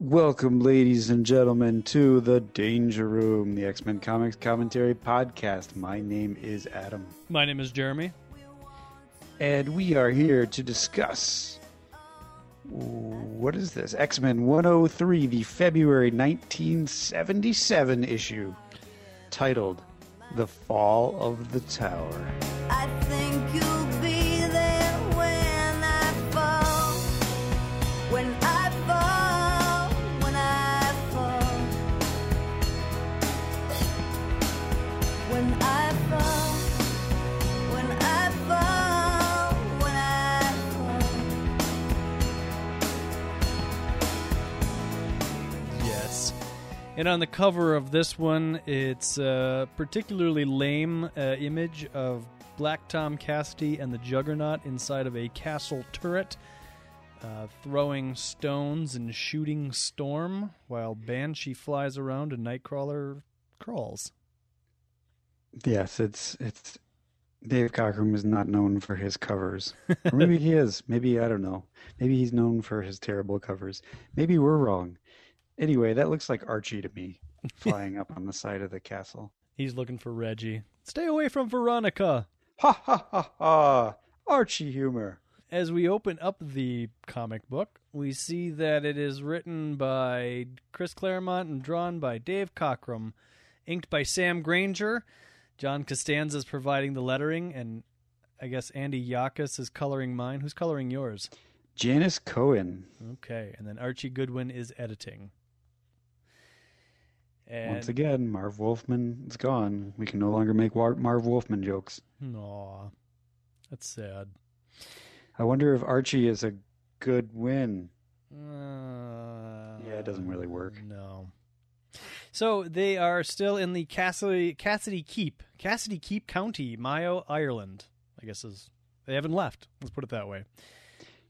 Welcome, ladies and gentlemen, to the Danger Room, the X Men Comics Commentary Podcast. My name is Adam, My name is Jeremy. and we are here to discuss what is this? X Men 103, the February 1977 issue, titled The Fall of the Tower. And on the cover of this one, it's a particularly lame uh, image of Black Tom Cassidy and the Juggernaut inside of a castle turret, uh, throwing stones and shooting Storm, while Banshee flies around and Nightcrawler crawls. Yes, it's it's Dave Cockrum is not known for his covers. Or maybe he is. Maybe I don't know. Maybe he's known for his terrible covers. Maybe we're wrong. Anyway, that looks like Archie to me, flying up on the side of the castle. He's looking for Reggie. Stay away from Veronica! Ha ha ha ha! Archie humor. As we open up the comic book, we see that it is written by Chris Claremont and drawn by Dave Cockrum, inked by Sam Grainger. John Costanza is providing the lettering, and I guess Andy Yanchus is coloring mine. Who's coloring yours? Janice Cohen. Okay, and then Archie Goodwin is editing. And Once again, Marv Wolfman is gone. We can no longer make War- Marv Wolfman jokes. Aw, that's sad. I wonder if Archie is a good win. Uh, Yeah, it doesn't really work. No. So they are still in the Cassidy, Cassidy Keep, Cassidy Keep County, Mayo, Ireland. I guess is they haven't left. Let's put it that way.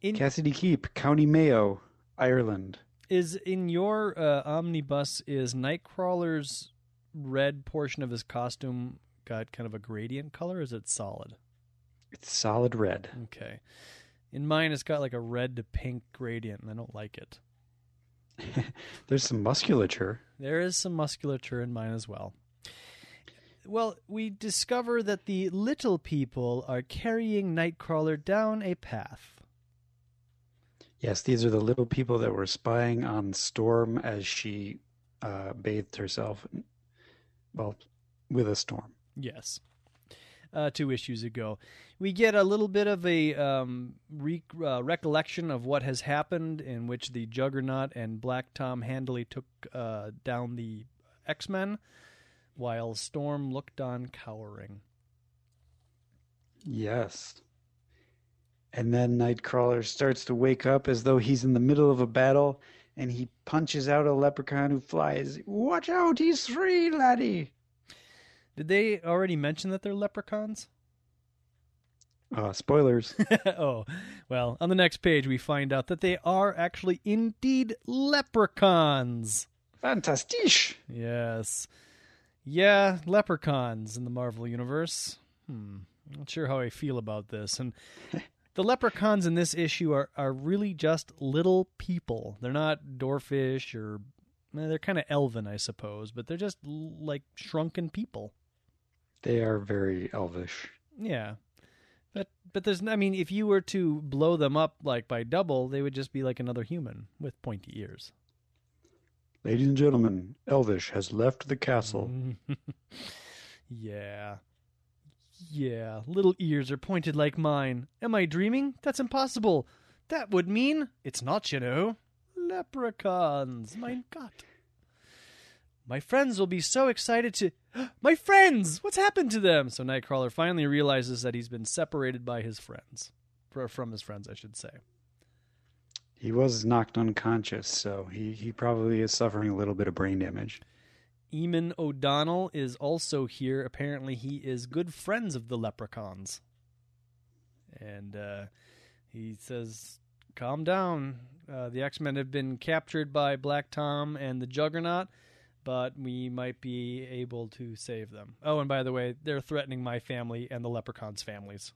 In, Cassidy Keep, County Mayo, Ireland. Is in your uh, omnibus is Nightcrawler's red portion of his costume got kind of a gradient color? Is it solid? It's solid red. Okay. In mine, it's got like a red to pink gradient, and I don't like it. There's some musculature. There is some musculature in mine as well. Well, we discover that the little people are carrying Nightcrawler down a path. Yes, these are the little people that were spying on Storm as she uh, bathed herself, well, with a storm. Yes. Uh, two issues ago. We get a little bit of a um, re- uh, recollection of what has happened, in which the Juggernaut and Black Tom handily took uh, down the X Men, while Storm looked on cowering. Yes. And then Nightcrawler starts to wake up as though he's in the middle of a battle, and he punches out a leprechaun who flies. Watch out, he's free, laddie! Did they already mention that they're leprechauns? Uh, spoilers. oh, well, on the next page, we find out that they are actually indeed leprechauns. Fantastiche! Yes. Yeah, leprechauns in the Marvel Universe. Hmm. Not sure how I feel about this. And the leprechauns in this issue are, are really just little people. They're not dwarfish or. eh, They're kind of elven, I suppose, but they're just like shrunken people. They are very elvish. Yeah. But but there's I mean if you were to blow them up like by double, they would just be like another human with pointy ears. Ladies and gentlemen, Elvish has left the castle. yeah. Yeah, little ears are pointed like mine. Am I dreaming? That's impossible. That would mean it's not, you know. Leprechauns. Mein Gott. My friends will be so excited to. My friends! What's happened to them? So Nightcrawler finally realizes that he's been separated by his friends. From his friends, I should say. He was knocked unconscious, so he, he probably is suffering a little bit of brain damage. Eamon O'Donnell is also here. Apparently, he is good friends of the leprechauns. And uh, he says, Calm down. Uh, the X Men have been captured by Black Tom and the Juggernaut, but we might be able to save them. Oh, and by the way, they're threatening my family and the leprechauns' families.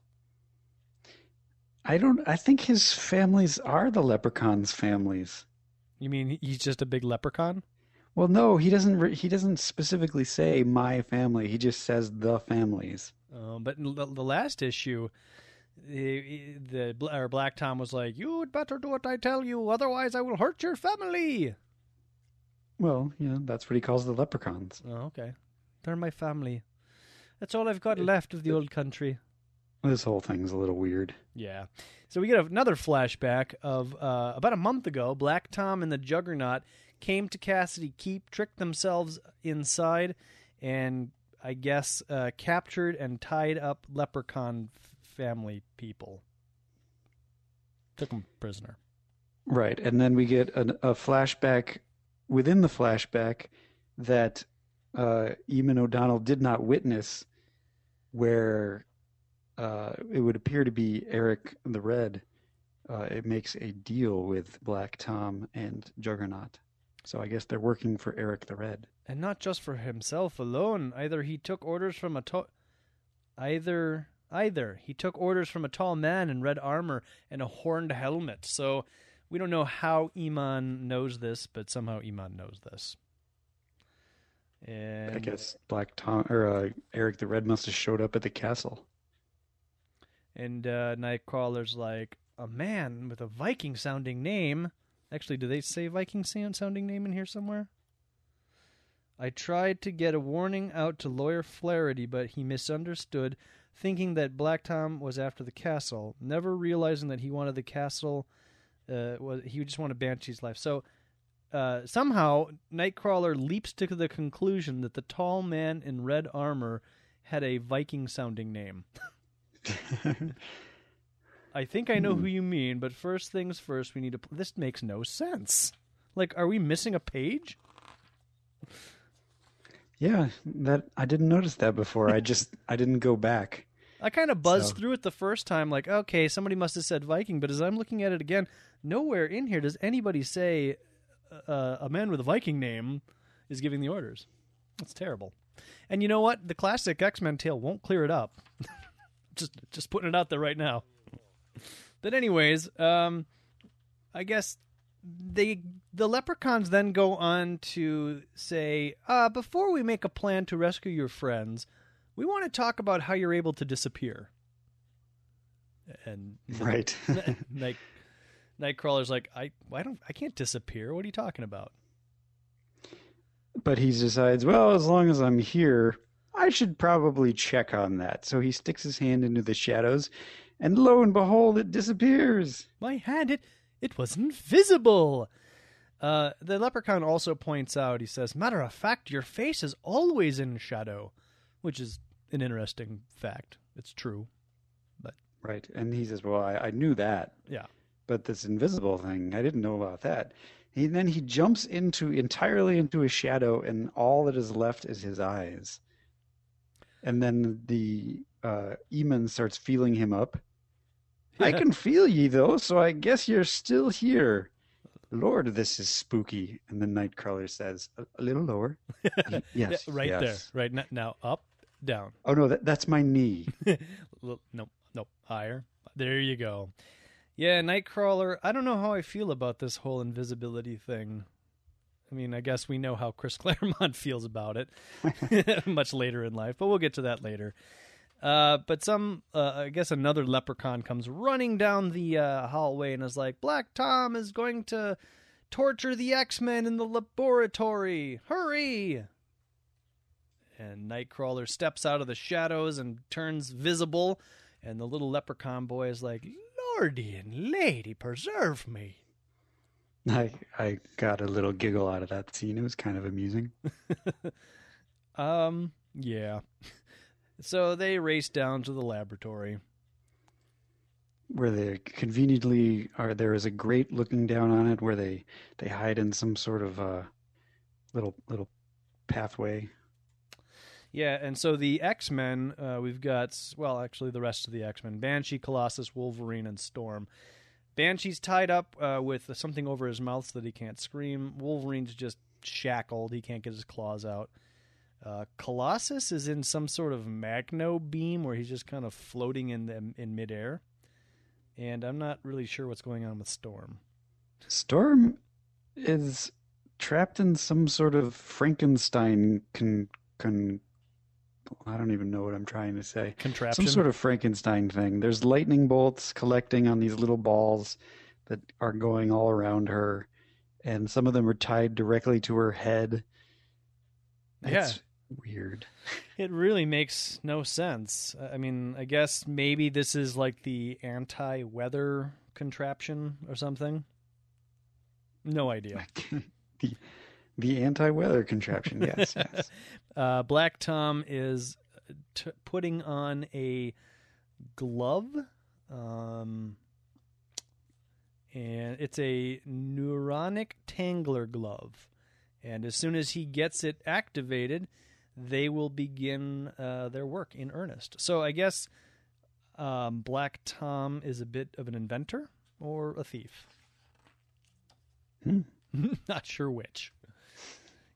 I don't. I think his families are the leprechauns' families. You mean he's just a big leprechaun? Well, no, he doesn't. Re- he doesn't specifically say my family. He just says the families. Um, but in the, the last issue, the, the or Black Tom was like, "You'd better do what I tell you, otherwise I will hurt your family." Well, yeah, that's what he calls the leprechauns. Oh, okay. They're my family. That's all I've got left of the old country. This whole thing's a little weird. Yeah. So we get another flashback of uh, about a month ago. Black Tom and the Juggernaut came to Cassidy Keep, tricked themselves inside, and I guess uh, captured and tied up leprechaun family people. Took them prisoner. Right, and then we get an, a flashback within the flashback that uh, Eamon O'Donnell did not witness, where uh, it would appear to be Eric the Red. Uh, it makes a deal with Black Tom and Juggernaut. So I guess they're working for Eric the Red. And not just for himself alone. Either he took orders from a tall, either either he took orders from a tall man in red armor and a horned helmet. So we don't know how Eamon knows this, but somehow Eamon knows this. And I guess Black Tom or uh, Eric the Red must have showed up at the castle. And uh, Nightcrawler's like a man with a Viking sounding name. Actually, do they say Viking sounding name in here somewhere? I tried to get a warning out to Lawyer Flaherty, but he misunderstood, thinking that Black Tom was after the castle, never realizing that he wanted the castle. Uh, was he just wanted Banshee's life? So uh, somehow Nightcrawler leaps to the conclusion that the tall man in red armor had a Viking sounding name. I think I know who you mean, but first things first, we need to. Pl- this makes no sense. Like, are we missing a page? yeah, that I didn't notice that before. I just I didn't go back. I kind of buzzed So- through it the first time, like, okay, somebody must have said Viking, but as I'm looking at it again, nowhere in here does anybody say uh, a man with a Viking name is giving the orders. That's terrible. And you know what? The classic X Men tale won't clear it up. just, just putting it out there right now. But anyways, um, I guess they the leprechauns then go on to say, uh, before we make a plan to rescue your friends, we want to talk about how you're able to disappear. And Right. Night Nightcrawler's like, I, I don't, I can't disappear. What are you talking about? But he decides, well, as long as I'm here, I should probably check on that. So he sticks his hand into the shadows, and lo and behold, it disappears. My hand, it, it was invisible. Uh, the leprechaun also points out, he says, matter of fact, your face is always in shadow, which is an interesting fact. It's true. but Right. And he says, well, I, I knew that. Yeah. But this invisible thing, I didn't know about that. He, then he jumps into entirely into a shadow, and all that is left is his eyes. And then the uh, Eamon starts feeling him up. I can feel ye though, so I guess you're still here. Lord, this is spooky. And the Nightcrawler says, a, a little lower. Yes, Yeah, right yes. there. Right now, now up, down. Oh no, that, that's my knee. Nope, nope, higher. There you go. Yeah, Nightcrawler. I don't know how I feel about this whole invisibility thing. I mean, I guess we know how Chris Claremont feels about it much later in life, but we'll get to that later. Uh, but some, uh, I guess another leprechaun comes running down the uh, hallway and is like, Black Tom is going to torture the X Men in the laboratory. Hurry! And Nightcrawler steps out of the shadows and turns visible. And the little leprechaun boy is like, Lordy and lady, preserve me. I I got a little giggle out of that scene. It was kind of amusing. Um, yeah. So they race down to the laboratory. where they conveniently are there is a grate looking down on it where they they hide in some sort of uh little little pathway Yeah, and so the X Men, uh, we've got, well, actually, the rest of the X Men Banshee, Colossus, Wolverine, and Storm. Banshee's tied up uh, with something over his mouth so that he can't scream. Wolverine's just shackled, he can't get his claws out. Uh, Colossus is in some sort of magno beam where he's just kind of floating in the, in midair. And I'm not really sure what's going on with Storm. storm is trapped in some sort of Frankenstein con con I don't even know what I'm trying to say. Contraption. Some sort of Frankenstein thing. There's lightning bolts collecting on these little balls that are going all around her, and some of them are tied directly to her head. Yeah. It's weird. It really makes no sense. I mean, I guess maybe this is like the anti-weather contraption or something. No idea. the the anti-weather contraption. Yes, yes. Uh, Black Tom is t- putting on a glove, um, and it's a neuronic tangler glove. And as soon as he gets it activated, they will begin uh, their work in earnest. So I guess um, Black Tom is a bit of an inventor or a thief. Hmm. Not sure which.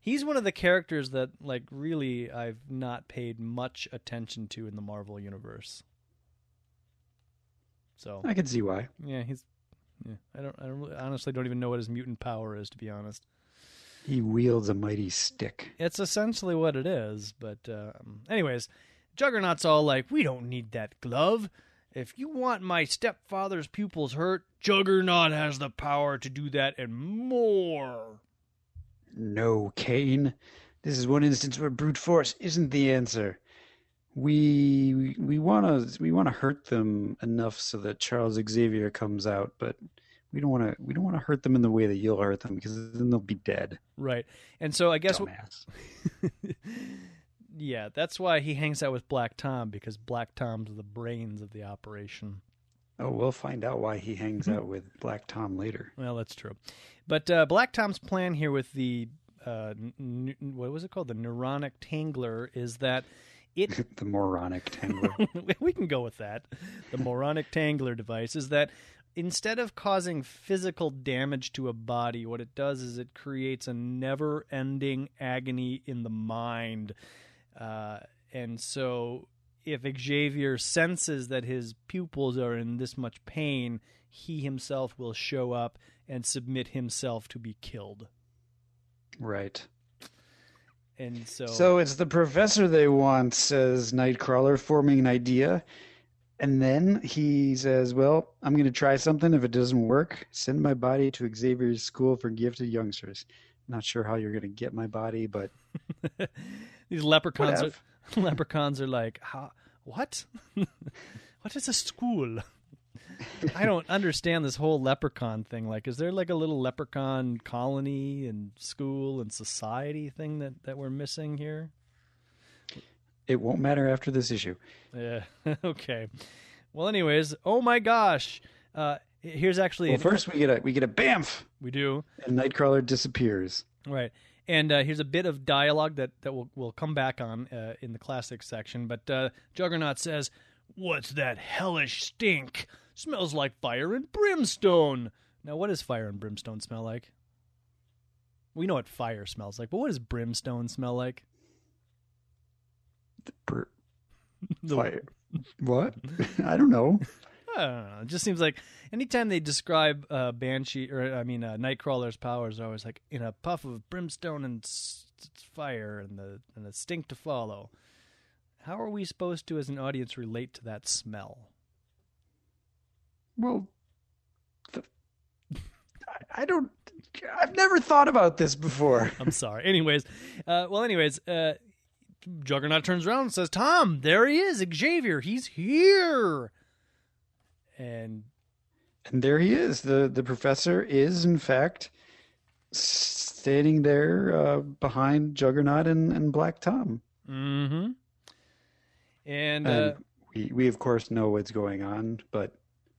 He's one of the characters that, like, really I've not paid much attention to in the Marvel universe. So I can see why. yeah, he's. Yeah, I don't. I don't. Really, honestly, don't even know what his mutant power is, to be honest. He wields a mighty stick. It's essentially what it is. But, um, anyways, Juggernaut's all like, "We don't need that glove. If you want my stepfather's pupils hurt, Juggernaut has the power to do that and more." No, Cain. This is one instance where brute force isn't the answer. We we want to we want to hurt them enough so that Charles Xavier comes out, but we don't want to we don't want to hurt them in the way that you'll hurt them because then they'll be dead. Right. And so I guess Dumbass. yeah, that's why he hangs out with Black Tom because Black Tom's the brains of the operation. Oh, we'll find out why he hangs out with Black Tom later. Well, that's true. But uh, Black Tom's plan here with the uh, n- what was it called? The neuronic tangler is that it the moronic tangler. we can go with that. The moronic tangler device is that instead of causing physical damage to a body, what it does is it creates a never ending agony in the mind. Uh, and so, if Xavier senses that his pupils are in this much pain, he himself will show up and submit himself to be killed. right. And so, So it's the professor they want, says Nightcrawler, forming an idea. And then he says, Well, I'm going to try something. If it doesn't work, send my body to Xavier's School for Gifted Youngsters. Not sure how you're going to get my body, but these leprechauns are, whatever. leprechauns are like, what? what is a school? I don't understand this whole leprechaun thing. Like, is there like a little leprechaun colony and school and society thing that, that we're missing here? It won't matter after this issue. Yeah. okay. Well, anyways, oh my gosh. Uh, here's actually Well, an- first we get a we get a bamf, we do and Nightcrawler disappears. right. And uh, here's a bit of dialogue that that we'll we'll come back on uh, in the classic section. But uh, Juggernaut says, "What's that hellish stink? Smells like fire and brimstone." Now, what does fire and brimstone smell like? We know what fire smells like, but what does brimstone smell like? Br- The- Fire. What? I don't know. I don't know. It just seems like anytime they describe uh, Banshee or I mean uh, Nightcrawler's powers, they're always like in a puff of brimstone and s- s- fire and the and the stink to follow. How are we supposed to, as an audience, relate to that smell? Well, the, I, I don't. I've never thought about this before. I'm sorry. anyways, uh, well, anyways, uh, Juggernaut turns around and says, "Tom, there he is, Xavier. He's here." And And there he is. the The professor is, in fact, standing there uh, behind Juggernaut and, and Black Tom. mm-hmm. And, And uh, we, we of course know what's going on, but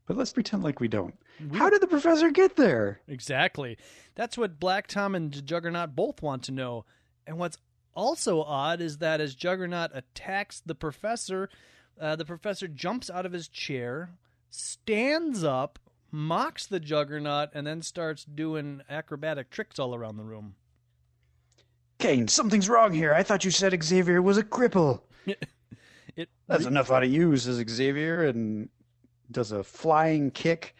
but let's pretend like we don't. we- How did the professor get there? Exactly. That's what Black Tom and Juggernaut both want to know. And what's also odd is that as Juggernaut attacks the professor, uh, the professor jumps out of his chair, stands up, mocks the Juggernaut, and then starts doing acrobatic tricks all around the room. Cain, something's wrong here. I thought you said Xavier was a cripple. It That's enough out of you, says Xavier, and does a flying kick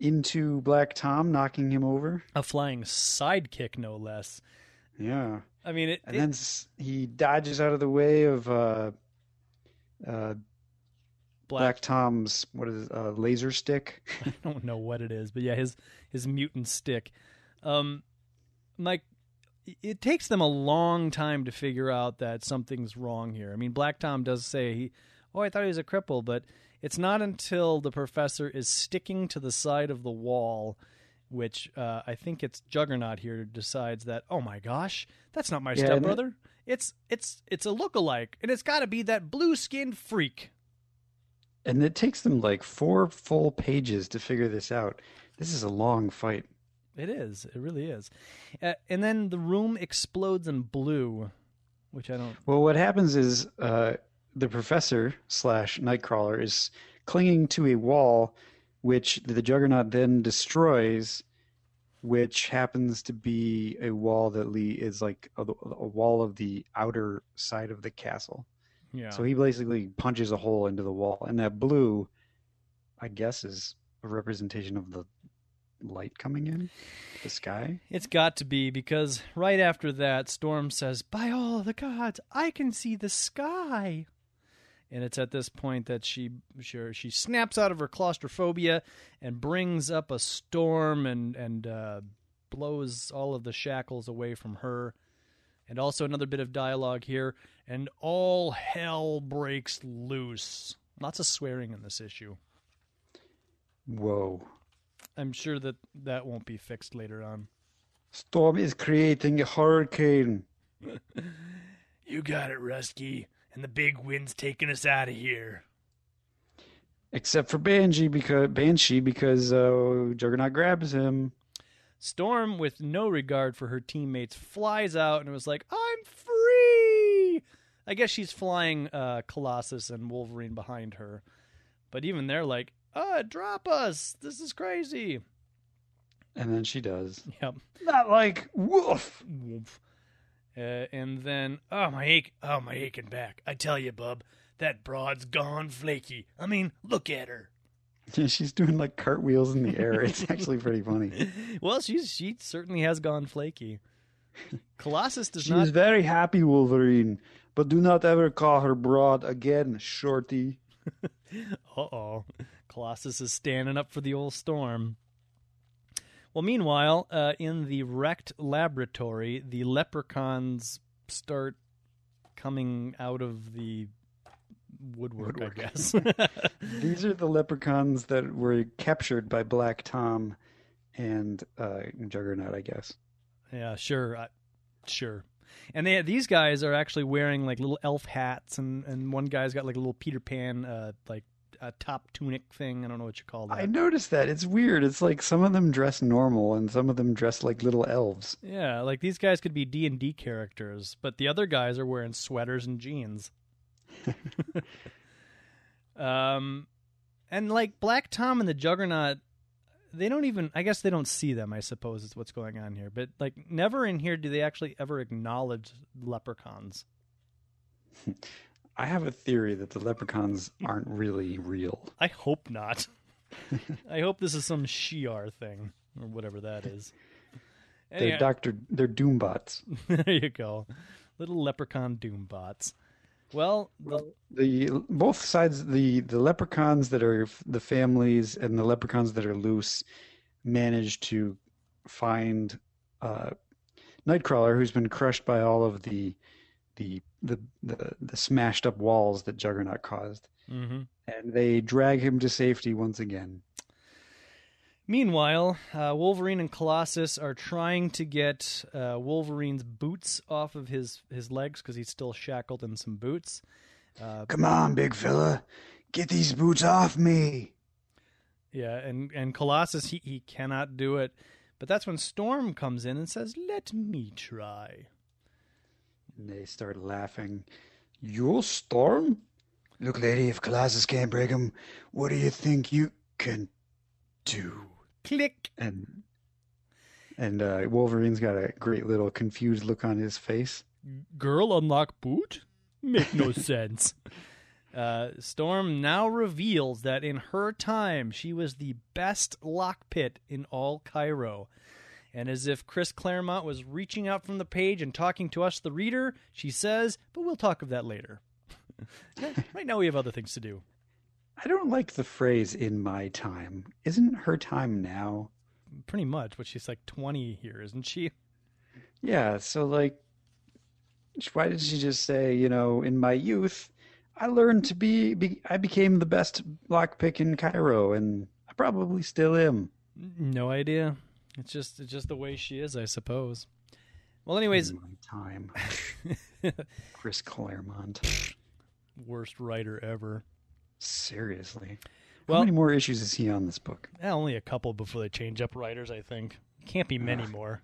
into Black Tom, knocking him over. A flying sidekick, no less. Yeah. I mean, it. And it- then he dodges out of the way of uh, uh, Black Tom's what is it, uh, laser stick. I don't know what it is, but yeah, his his mutant stick. Um, Mike, it takes them a long time to figure out that something's wrong here. I mean, Black Tom does say he, oh, I thought he was a cripple, but it's not until the professor is sticking to the side of the wall, which uh, I think it's Juggernaut here decides that, oh my gosh, that's not my Yeah, it- stepbrother. It's it's it's a lookalike, and it's got to be that blue skinned freak. And it takes them like four full pages to figure this out. This is a long fight. It is. It really is. Uh, and then the room explodes in blue, which I don't. Well, what happens is uh, the professor slash Nightcrawler is clinging to a wall, which the Juggernaut then destroys, which happens to be a wall that Lee is like a, a wall of the outer side of the castle. Yeah. So he basically punches a hole into the wall, and that blue, I guess, is a representation of the light coming in the sky. It's got to be because right after that, Storm says, By all the gods, I can see the sky. And it's at this point that she sure she snaps out of her claustrophobia and brings up a storm and and uh, blows all of the shackles away from her. And also another bit of dialogue here, and all hell breaks loose. Lots of swearing in this issue. Whoa. I'm sure that that won't be fixed later on. Storm is creating a hurricane. You got it, Rusky. And the big wind's taking us out of here. Except for Banshee because Banshee because uh, Juggernaut grabs him. Storm, with no regard for her teammates, flies out and was like, I'm free! I guess she's flying uh, Colossus and Wolverine behind her. But even they're like, uh, drop us! This is crazy! And then she does. Yep. Not like woof. Woof. Uh, and then, oh my ache, oh my aching back. I tell you, bub, that broad's gone flaky. I mean, look at her. Yeah, She's doing like cartwheels in the air. It's actually pretty funny. well, she's she certainly has gone flaky. Colossus does She not. She's very happy, Wolverine, but do not ever call her broad again, Shorty. Uh oh. Colossus is standing up for the old storm. Well, meanwhile, uh, in the wrecked laboratory, the leprechauns start coming out of the woodwork, Woodwork. I guess. These are the leprechauns that were captured by Black Tom and uh, Juggernaut, I guess. yeah, sure. I, sure. And they these guys are actually wearing like little elf hats, and, and one guy's got like a little Peter Pan, uh, like a top tunic thing. I don't know what you call that. I noticed that. It's weird. It's like some of them dress normal and some of them dress like little elves. Yeah, like these guys could be D and D characters, but the other guys are wearing sweaters and jeans. um, and like Black Tom and the Juggernaut, they don't even. I guess they don't see them. I suppose is what's going on here. But like, never in here do they actually ever acknowledge leprechauns. I have a theory that the leprechauns aren't really real. I hope not. I hope this is some Shi'ar thing or whatever that is. They're Anyhow- Doctor. They're Doombots. there you go, little leprechaun doom bots. Well, the, The both sides, the the leprechauns that are the families and the leprechauns that are loose, manage to find uh, Nightcrawler, who's been crushed by all of the the the the, the smashed up walls that Juggernaut caused, mhm. and they drag him to safety once again. Meanwhile, uh, Wolverine and Colossus are trying to get uh, Wolverine's boots off of his, his legs because he's still shackled in some boots. Uh, Come on, big fella, get these boots off me. yeah, and, and Colossus, he, he cannot do it. But that's when Storm comes in and says, Let me try. And they start laughing. You storm? Look, lady, if Colossus can't break him, what do you think you can do? Click. And and uh, Wolverine's got a great little confused look on his face. Girl unlock boot? Make no sense. Uh, Storm now reveals that in her time, she was the best lockpit in all Cairo. And as if Chris Claremont was reaching out from the page and talking to us, the reader, she says, but we'll talk of that later. right now, we have other things to do. I don't like the phrase "in my time." Isn't her time now? Pretty much, but she's like 20 here, isn't she? Yeah. So like, why did she just say, you know, in my youth, I learned to be, be I became the best lockpick in Cairo, and I probably still am. No idea. It's just it's just the way she is, I suppose. Well, anyways, in my time, Chris Claremont. worst writer ever. Seriously. Well- How many more issues is he on this book? Eh, only a couple before they change up writers, I think. Can't be many Ugh. more.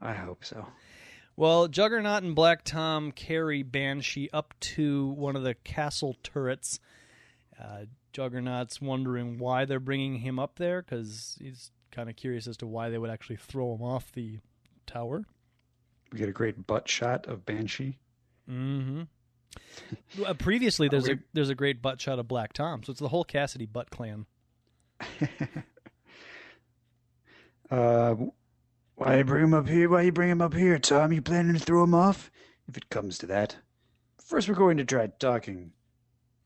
I hope so. Well, Juggernaut and Black Tom carry Banshee up to one of the castle turrets. Uh, Juggernaut's wondering why they're bringing him up there because he's kind of curious as to why they would actually throw him off the tower. We get a great butt shot of Banshee. Mm-hmm. Uh, previously, there's a there's a great butt shot of Black Tom, so it's the whole Cassidy butt clan. Uh, why you bring him up here? Why you bring him up here, Tom? You planning to throw him off? If it comes to that. First, we're going to try talking.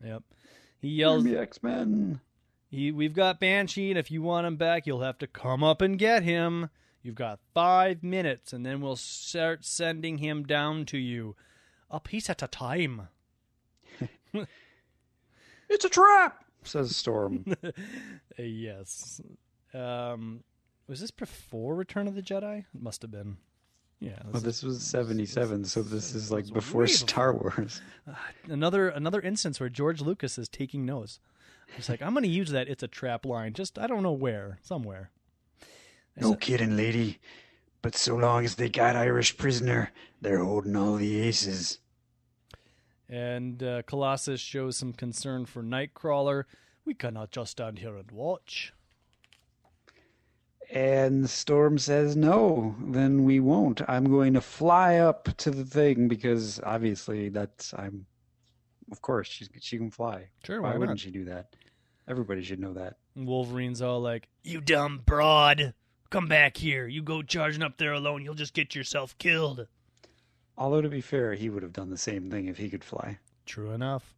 Yep. He yells, X-Men. He, we've got Banshee, and if you want him back, you'll have to come up and get him. You've got five minutes, and then we'll start sending him down to you. A piece at a time. It's a trap, says Storm. Uh, yes. Um, was this before Return of the Jedi? It must have been. Yeah. well, is- this was 77, so this is like before Star Wars. another another instance where George Lucas is taking notes. He's like, I'm going to use that. It's a trap line. Just I don't know where, somewhere. No kidding, lady. But so long as they got Irish prisoner, they're holding all the aces. And uh, Colossus shows some concern for Nightcrawler. We cannot just stand here and watch. And Storm says, no, then we won't. I'm going to fly up to the thing because obviously that's, I'm, of course, she's, she can fly. Sure, Why why wouldn't not? she do that? Everybody should know that. And Wolverine's all like, "You dumb broad, come back here. You go charging up there alone. You'll just get yourself killed." Although, to be fair, he would have done the same thing if he could fly. True enough.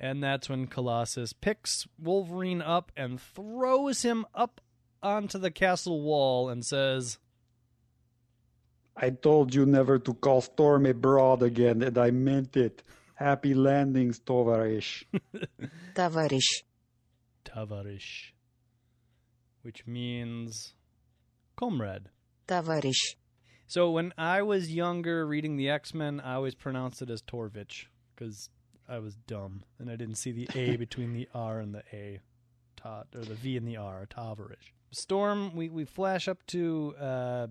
And that's when Colossus picks Wolverine up and throws him up onto the castle wall and says, I told you never to call Storm abroad again, and I meant it. Happy landings, Tovarish. Tovarish. Tovarish. Which means comrade. Tovarish. So when I was younger reading the X Men, I always pronounced it as Torvich because I was dumb and I didn't see the A between the R and the A, or the V and the R, Tavarish. Storm, we we flash up to uh,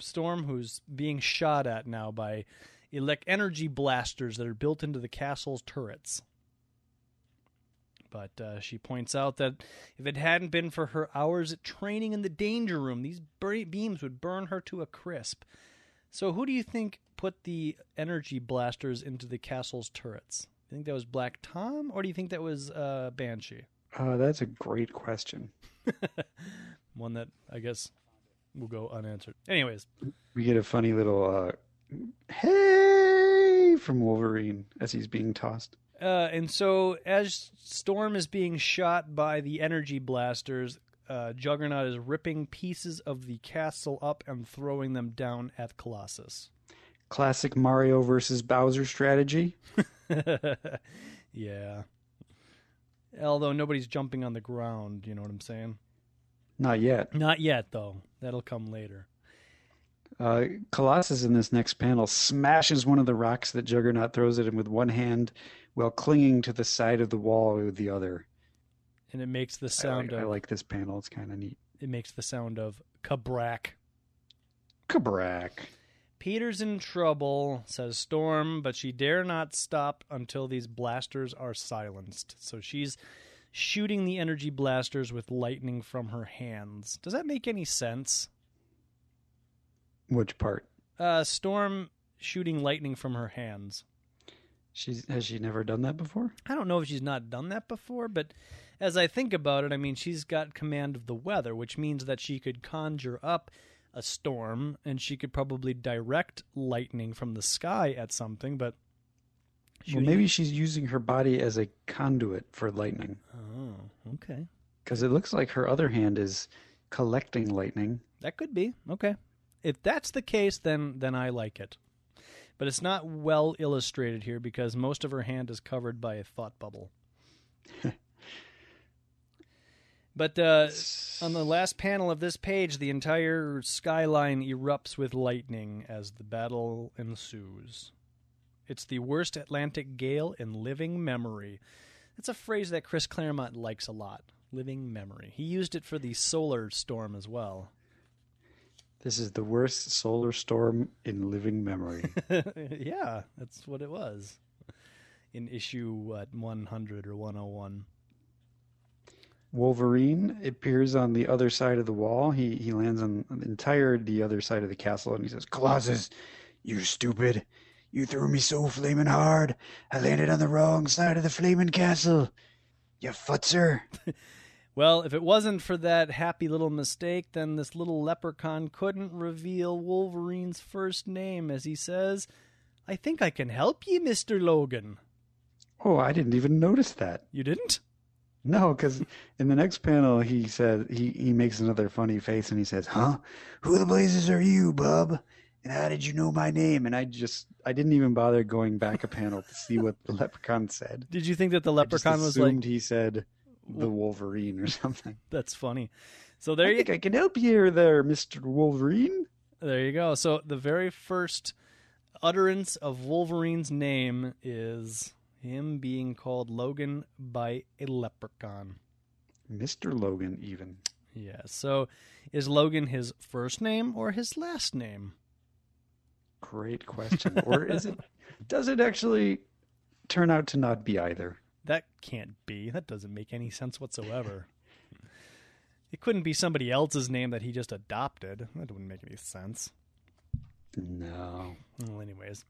Storm, who's being shot at now by elect energy blasters that are built into the castle's turrets. But uh, she points out that if it hadn't been for her hours at training in the danger room, these beams would burn her to a crisp. So, who do you think put the energy blasters into the castle's turrets? Do you think that was Black Tom, or do you think that was uh, Banshee? Uh, that's a great question. One that I guess will go unanswered. Anyways, We get a funny little uh, hey from Wolverine as he's being tossed. Uh, and so, as Storm is being shot by the energy blasters, uh, Juggernaut is ripping pieces of the castle up and throwing them down at Colossus. Classic Mario versus Bowser strategy. yeah. Although nobody's jumping on the ground, you know what I'm saying? Not yet. Not yet, though. That'll come later. Uh, Colossus in this next panel smashes one of the rocks that Juggernaut throws at him with one hand while clinging to the side of the wall with the other. And it makes the I sound like, I of like this panel. It's kind of neat. it makes the sound of kabrak. Kabrak. Peter's in trouble, says Storm, but she dare not stop until these blasters are silenced. So she's shooting the energy blasters with lightning from her hands. Does that make any sense? Which part? Uh, Storm shooting lightning from her hands. She's has she never done that before? I don't know if she's not done that before, but as I think about it, I mean, she's got command of the weather, which means that she could conjure up a storm and she could probably direct lightning from the sky at something, but Well, maybe she's using her body as a conduit for lightning. Oh, okay. Because it looks like her other hand is collecting lightning. That could be. Okay. If that's the case, then then I like it. But it's not well illustrated here because most of her hand is covered by a thought bubble. but uh, on the last panel of this page, the entire skyline erupts with lightning as the battle ensues. It's the worst Atlantic gale in living memory. It's a phrase that Chris Claremont likes a lot. Living memory. He used it for the solar storm as well. This is the worst solar storm in living memory. yeah, that's what it was in issue what 100 or 101. Wolverine appears on the other side of the wall. He he lands on the entire the other side of the castle and he says, Colossus, you stupid. You threw me so flaming hard. I landed on the wrong side of the flaming castle. You futzer. Well, if it wasn't for that happy little mistake, then this little leprechaun couldn't reveal Wolverine's first name as he says, "I think I can help you, Mr. Logan." Oh, I didn't even notice that. You didn't? No, because in the next panel he says he, he makes another funny face and he says, Huh? Who the blazes are you, bub? And how did you know my name? And I just I didn't even bother going back a panel to see what the leprechaun said. Did you think that the leprechaun was like he said the Wolverine or something. that's funny. So there I you think I can help you here there, Mr. Wolverine. There you go. So the very first utterance of Wolverine's name is him being called Logan by a leprechaun. Mr. Logan even. Yeah. So is Logan his first name or his last name? Great question. or is it does it actually turn out to not be either? That can't be. That doesn't make any sense whatsoever. It couldn't be somebody else's name that he just adopted. That wouldn't make any sense. No. Well, anyways.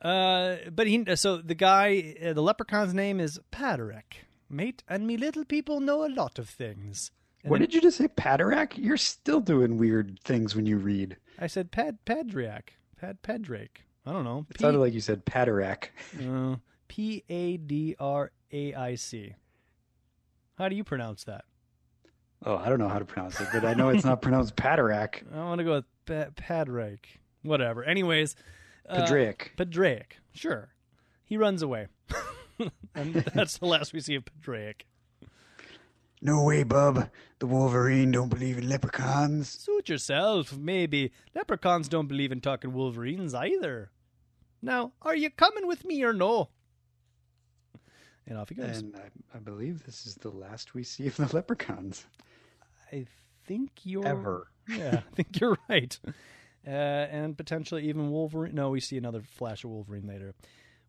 Uh, but he so the guy, uh, the leprechaun's name is Patrick, mate, and me little people know a lot of things. And What then did you just say, Paterak? You're still doing weird things when you read. I said Pad Padriak, Pad Padrake. I don't know. It sounded like you said Paterak. uh, P A D R A I C. How do you pronounce that? Oh, I don't know how to pronounce it, but I know it's not pronounced Paterak. I want to go with pa- Padrake. Whatever. Anyways, uh, Padraic. Padraic. Sure. He runs away. and that's the last we see of Padraic. No way, bub. The Wolverine don't believe in leprechauns. Suit yourself, maybe. Leprechauns don't believe in talking wolverines either. Now, are you coming with me or no? And off he goes. And I, I believe this is the last we see of the leprechauns. I think you're Ever. Yeah, I think you're right. Uh, and potentially even Wolverine. No, we see another flash of Wolverine later.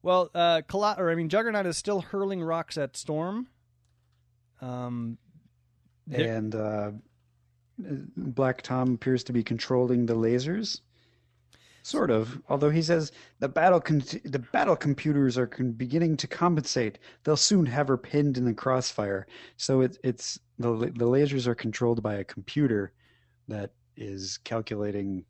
Well, uh, Colo- or I mean, Juggernaut is still hurling rocks at Storm. Um, And uh, Black Tom appears to be controlling the lasers. Sort of, although he says the battle con- the battle computers are con- beginning to compensate. They'll soon have her pinned in the crossfire. So it, it's the the lasers are controlled by a computer that is calculating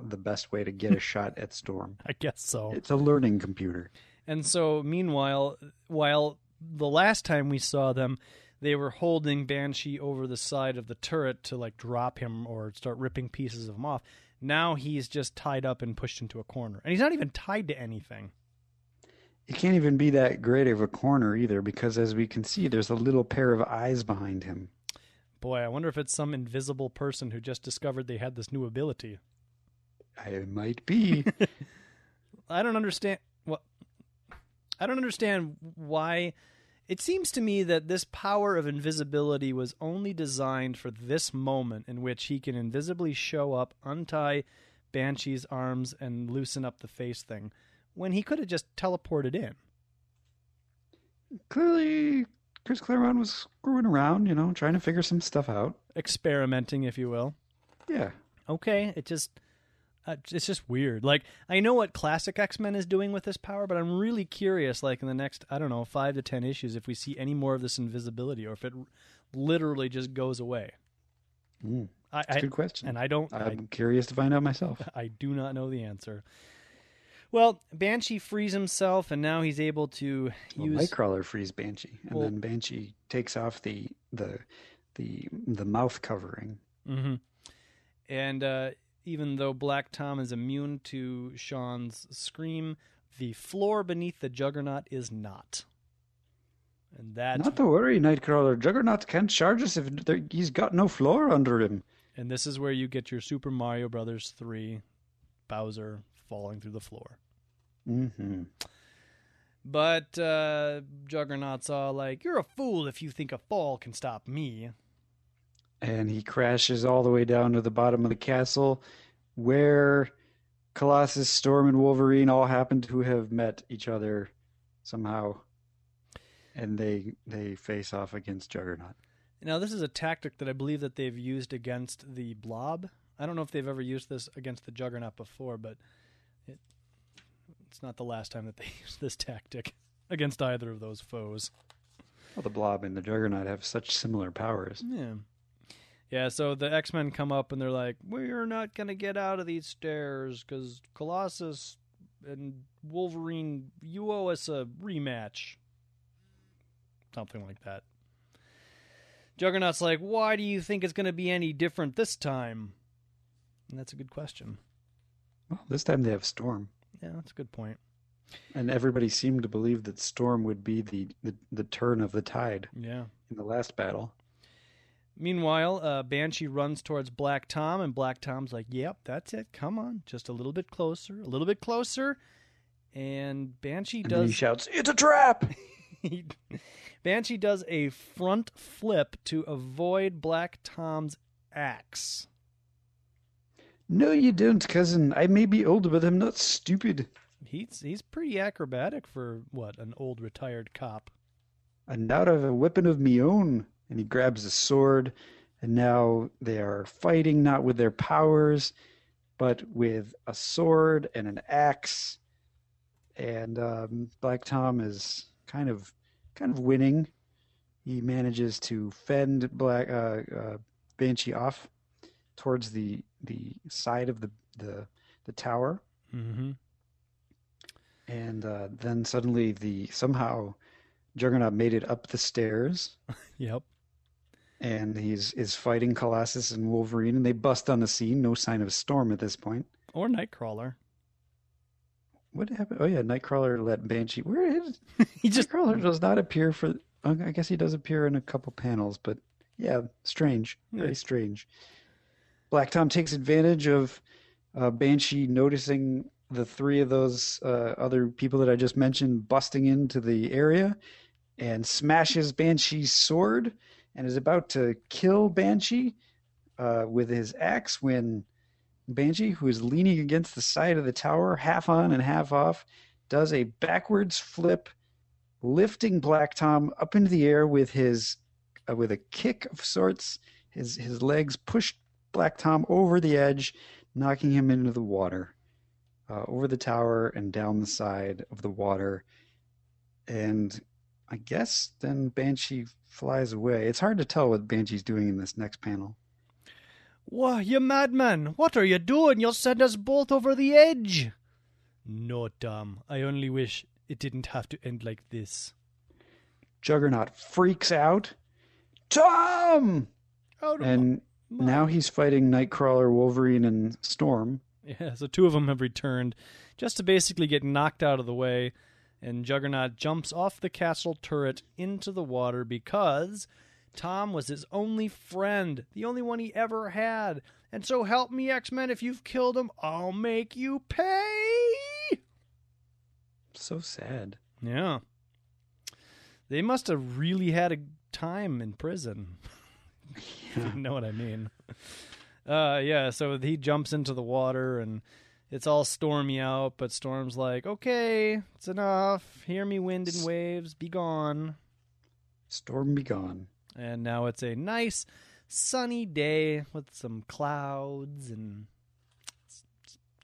the best way to get a shot at Storm. I guess so. It's a learning computer. And so, meanwhile, while the last time we saw them, they were holding Banshee over the side of the turret to like drop him or start ripping pieces of him off. Now he's just tied up and pushed into a corner, and he's not even tied to anything. It can't even be that great of a corner either, because as we can see, there's a little pair of eyes behind him. Boy, I wonder if it's some invisible person who just discovered they had this new ability. It might be. I don't understand what I don't understand why it seems to me that this power of invisibility was only designed for this moment in which he can invisibly show up, untie Banshee's arms and loosen up the face thing when he could have just teleported in. Clearly, Chris Claremont was screwing around, you know, trying to figure some stuff out. Experimenting, if you will. Yeah. Okay, it just Uh, it's just weird. Like I know what classic X Men is doing with this power, but I'm really curious. Like in the next, I don't know, five to ten issues, if we see any more of this invisibility, or if it literally just goes away. Mm, I, that's a I good question. and I don't. I, I'm curious to find out myself. I do not know the answer. Well, Banshee frees himself, and now he's able to Well, use. Nightcrawler frees Banshee, and Well- then Banshee takes off the the the the mouth covering. hmm And uh, even though Black Tom is immune to Sean's scream, the floor beneath the Juggernaut is not. And that Not to worry, Nightcrawler. Juggernaut can't charge us if he's got no floor under him. and this is where you get your Super Mario Brothers 3 Bowser falling through the floor. hmm But uh, Juggernaut's all like, "You're a fool if you think a fall can stop me." And he crashes all the way down to the bottom of the castle, where Colossus, Storm, and Wolverine all happen to have met each other somehow, and they they face off against Juggernaut. Now, this is a tactic that I believe that they've used against the Blob. I don't know if they've ever used this against the Juggernaut before, but it, it's not the last time that they used this tactic against either of those foes. Well, the Blob and the Juggernaut have such similar powers. Yeah. Yeah, so the X Men come up and they're like, We're not going to get out of these stairs because Colossus and Wolverine, you owe us a rematch. Something like that. Juggernaut's like, Why do you think it's going to be any different this time? And that's a good question. Well, this time they have Storm, Yeah, that's a good point. and everybody seemed to believe that Storm would be the the, the turn of the tide Yeah. in the last battle. Meanwhile, uh, Banshee runs towards Black Tom, and Black Tom's like, "Yep, that's it. Come on, just a little bit closer, a little bit closer." And Banshee And then he shouts, "It's a trap!" Banshee does a front flip to avoid Black Tom's axe. No, you don't, cousin. I may be old, but I'm not stupid. He's he's pretty acrobatic for what an old retired cop. And now I have a weapon of me own. And he grabs a sword, and now they are fighting not with their powers, but with a sword and an axe. And um, Black Tom is kind of kind of winning. He manages to fend Black uh, uh, Banshee off towards the the side of the the, the tower. Mm-hmm. and uh, then suddenly the somehow Juggernaut made it up the stairs, Yep. And he's is fighting Colossus and Wolverine, and they bust on the scene. No sign of a Storm at this point. Or Nightcrawler. What happened? Oh yeah, Nightcrawler let Banshee. Where is he just Nightcrawler does not appear for? I guess he does appear in a couple panels, but yeah, strange, very Yeah. strange. Black Tom takes advantage of uh, Banshee noticing the three of those uh, other people that I just mentioned busting into the area and smashes Banshee's sword and is about to kill Banshee uh, with his axe when Banshee, who is leaning against the side of the tower, half on and half off, does a backwards flip, lifting Black Tom up into the air with his uh, with a kick of sorts. His his legs push Black Tom over the edge, knocking him into the water, uh, over the tower and down the side of the water. And I guess then Banshee flies away. It's hard to tell what Banshee's doing in this next panel. Why, you madman! What are you doing? You'll send us both over the edge! No, Tom. I only wish it didn't have to end like this. Juggernaut freaks out. Tom! And my- now he's fighting Nightcrawler, Wolverine, and Storm. Yeah, so two of them have returned just to basically get knocked out of the way, and Juggernaut jumps off the castle turret into the water because Tom was his only friend, the only one he ever had. And so help me, X Men, if you've killed him, I'll make you pay! So sad. Yeah. They must have really had a time in prison. you know what I mean. Uh yeah, so he jumps into the water and it's all stormy out, but Storm's like, "Okay, it's enough. Hear me wind and waves, be gone." Storm be gone. And now it's a nice sunny day with some clouds and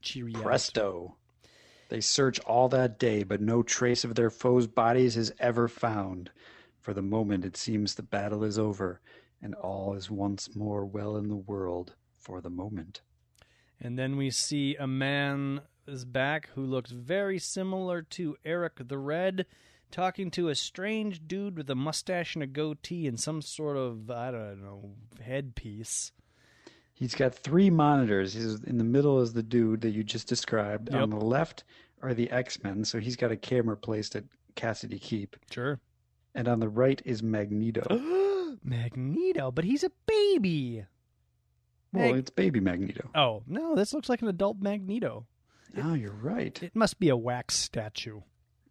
cheery out. Presto. They search all that day, but no trace of their foes' bodies is ever found. For the moment, it seems the battle is over, and all is once more well in the world for the moment. And then we see a man is back who looks very similar to Eric the Red, talking to a strange dude with a mustache and a goatee and some sort of I don't know headpiece. He's got three monitors. He's in the middle is the dude that you just described. On the left are the X Men, so he's got a camera placed at Cassidy Keep. Sure. And on the right is Magneto. Magneto, but he's a baby. Well, it's baby Magneto. Oh no, this looks like an adult Magneto. Oh, you're right. It must be a wax statue.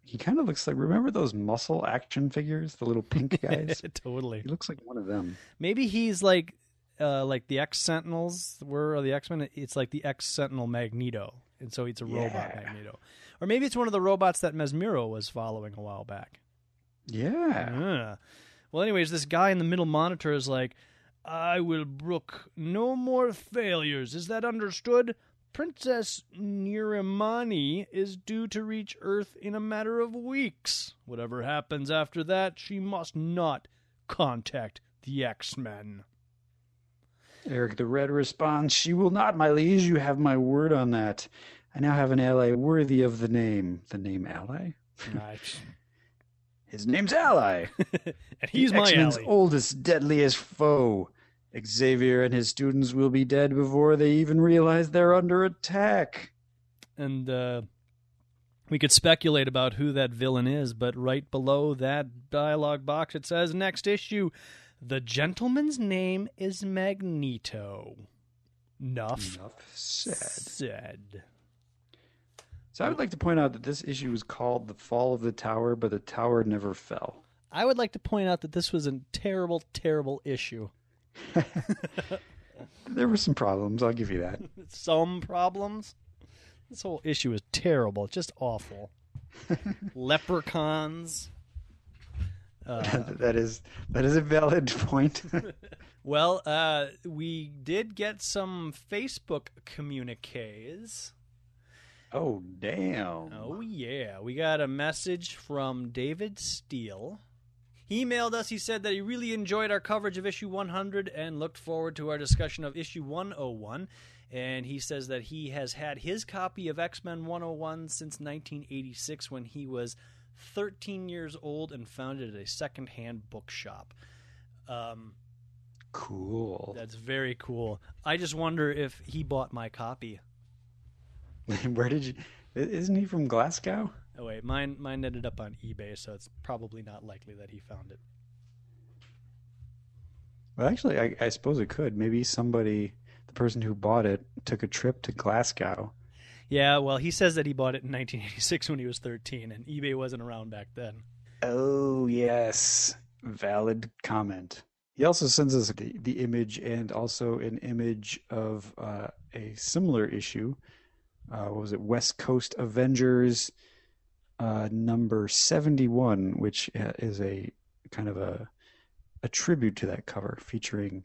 He kind of looks like remember those muscle action figures, the little pink guys? totally. he looks like one of them. Maybe he's like uh like the X Sentinels were or the X Men. It's like the X Sentinel Magneto, and so it's a robot Magneto, or maybe it's one of the robots that Mesmero was following a while back. Yeah. Ah. Well, anyways, this guy in the middle monitor is like, "I will brook no more failures. Is that understood?" Princess Nirimani is due to reach Earth in a matter of weeks. Whatever happens after that, she must not contact the X Men. Eric the Red responds, She will not, my liege. You have my word on that. I now have an ally worthy of the name. The name Ally? His name's Ally. and he's the my X-Men's ally. oldest, deadliest foe. Xavier and his students will be dead before they even realize they're under attack. and uh, we could speculate about who that villain is, but right below that dialogue box it says next issue, the gentleman's name is Magneto. Nuff Enough said. said. So I would like to point out that this issue was called The Fall of the Tower, but the tower never fell. I would like to point out that this was a terrible, terrible issue. There were some problems, I'll give you that. Some problems. This whole issue is terrible. Just awful. Leprechauns. Uh, that is that is a valid point. Well, uh, we did get some Facebook communiques. oh damn. Oh, yeah. We got a message from David Steele. He emailed us. He said that he really enjoyed our coverage of issue 100 and looked forward to our discussion of issue 101. And he says that he has had his copy of X Men 101 since 1986 when he was 13 years old and founded a secondhand bookshop. Um, Cool. That's very cool. I just wonder if he bought my copy. Where did you? Isn't he from Glasgow? Oh wait, mine mine ended up on eBay, so it's probably not likely that he found it. Well, actually, I, I suppose it could. Maybe somebody, the person who bought it, took a trip to Glasgow. Yeah, well, he says that he bought it in 1986 when he was 13, and eBay wasn't around back then. Oh yes, valid comment. He also sends us the, the image and also an image of uh, a similar issue. Uh, what was it? West Coast Avengers uh, number seventy-one, which uh, is a kind of a a tribute to that cover, featuring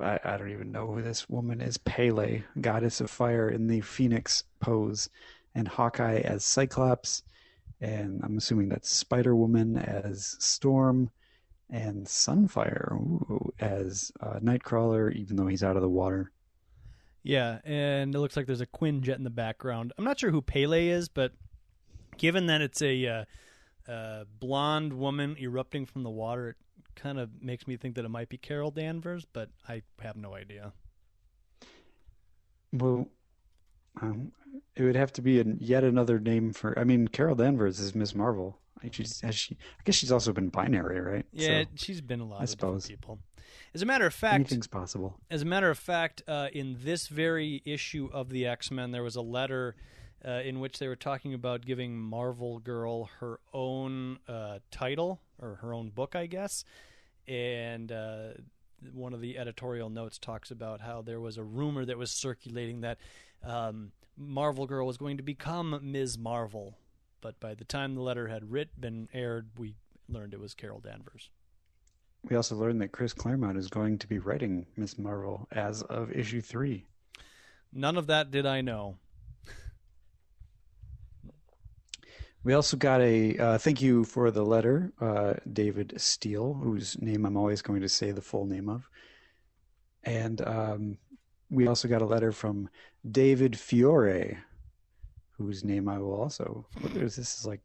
I, I don't even know who this woman is. Pele, goddess of fire in the Phoenix pose, and Hawkeye as Cyclops and I'm assuming that's Spider Woman as Storm, and Sunfire ooh, as uh, Nightcrawler, even though he's out of the water. Yeah, and it looks like there's a Quinjet in the background. I'm not sure who Pele is, but given that it's a uh, uh, blonde woman erupting from the water, it kind of makes me think that it might be Carol Danvers, but I have no idea. Well, um, it would have to be an, yet another name for. I mean, Carol Danvers is Miss Marvel. She's, has she? I guess she's also been binary, right? Yeah, So she's been a lot I of suppose. people. As a matter of fact, anything's possible. As a matter of fact, uh, in this very issue of the X Men, there was a letter uh, in which they were talking about giving Marvel Girl her own uh, title or her own book, I guess. And uh, one of the editorial notes talks about how there was a rumor that was circulating that um, Marvel Girl was going to become Ms. Marvel. But by the time the letter had writ been aired, we learned it was Carol Danvers. We also learned that Chris Claremont is going to be writing Miss Marvel as of issue three. None of that did I know. We also got a uh, thank you for the letter, uh, David Steele, whose name I'm always going to say the full name of. And um, we also got a letter from David Fiore, whose name I will also. Look at this. This is like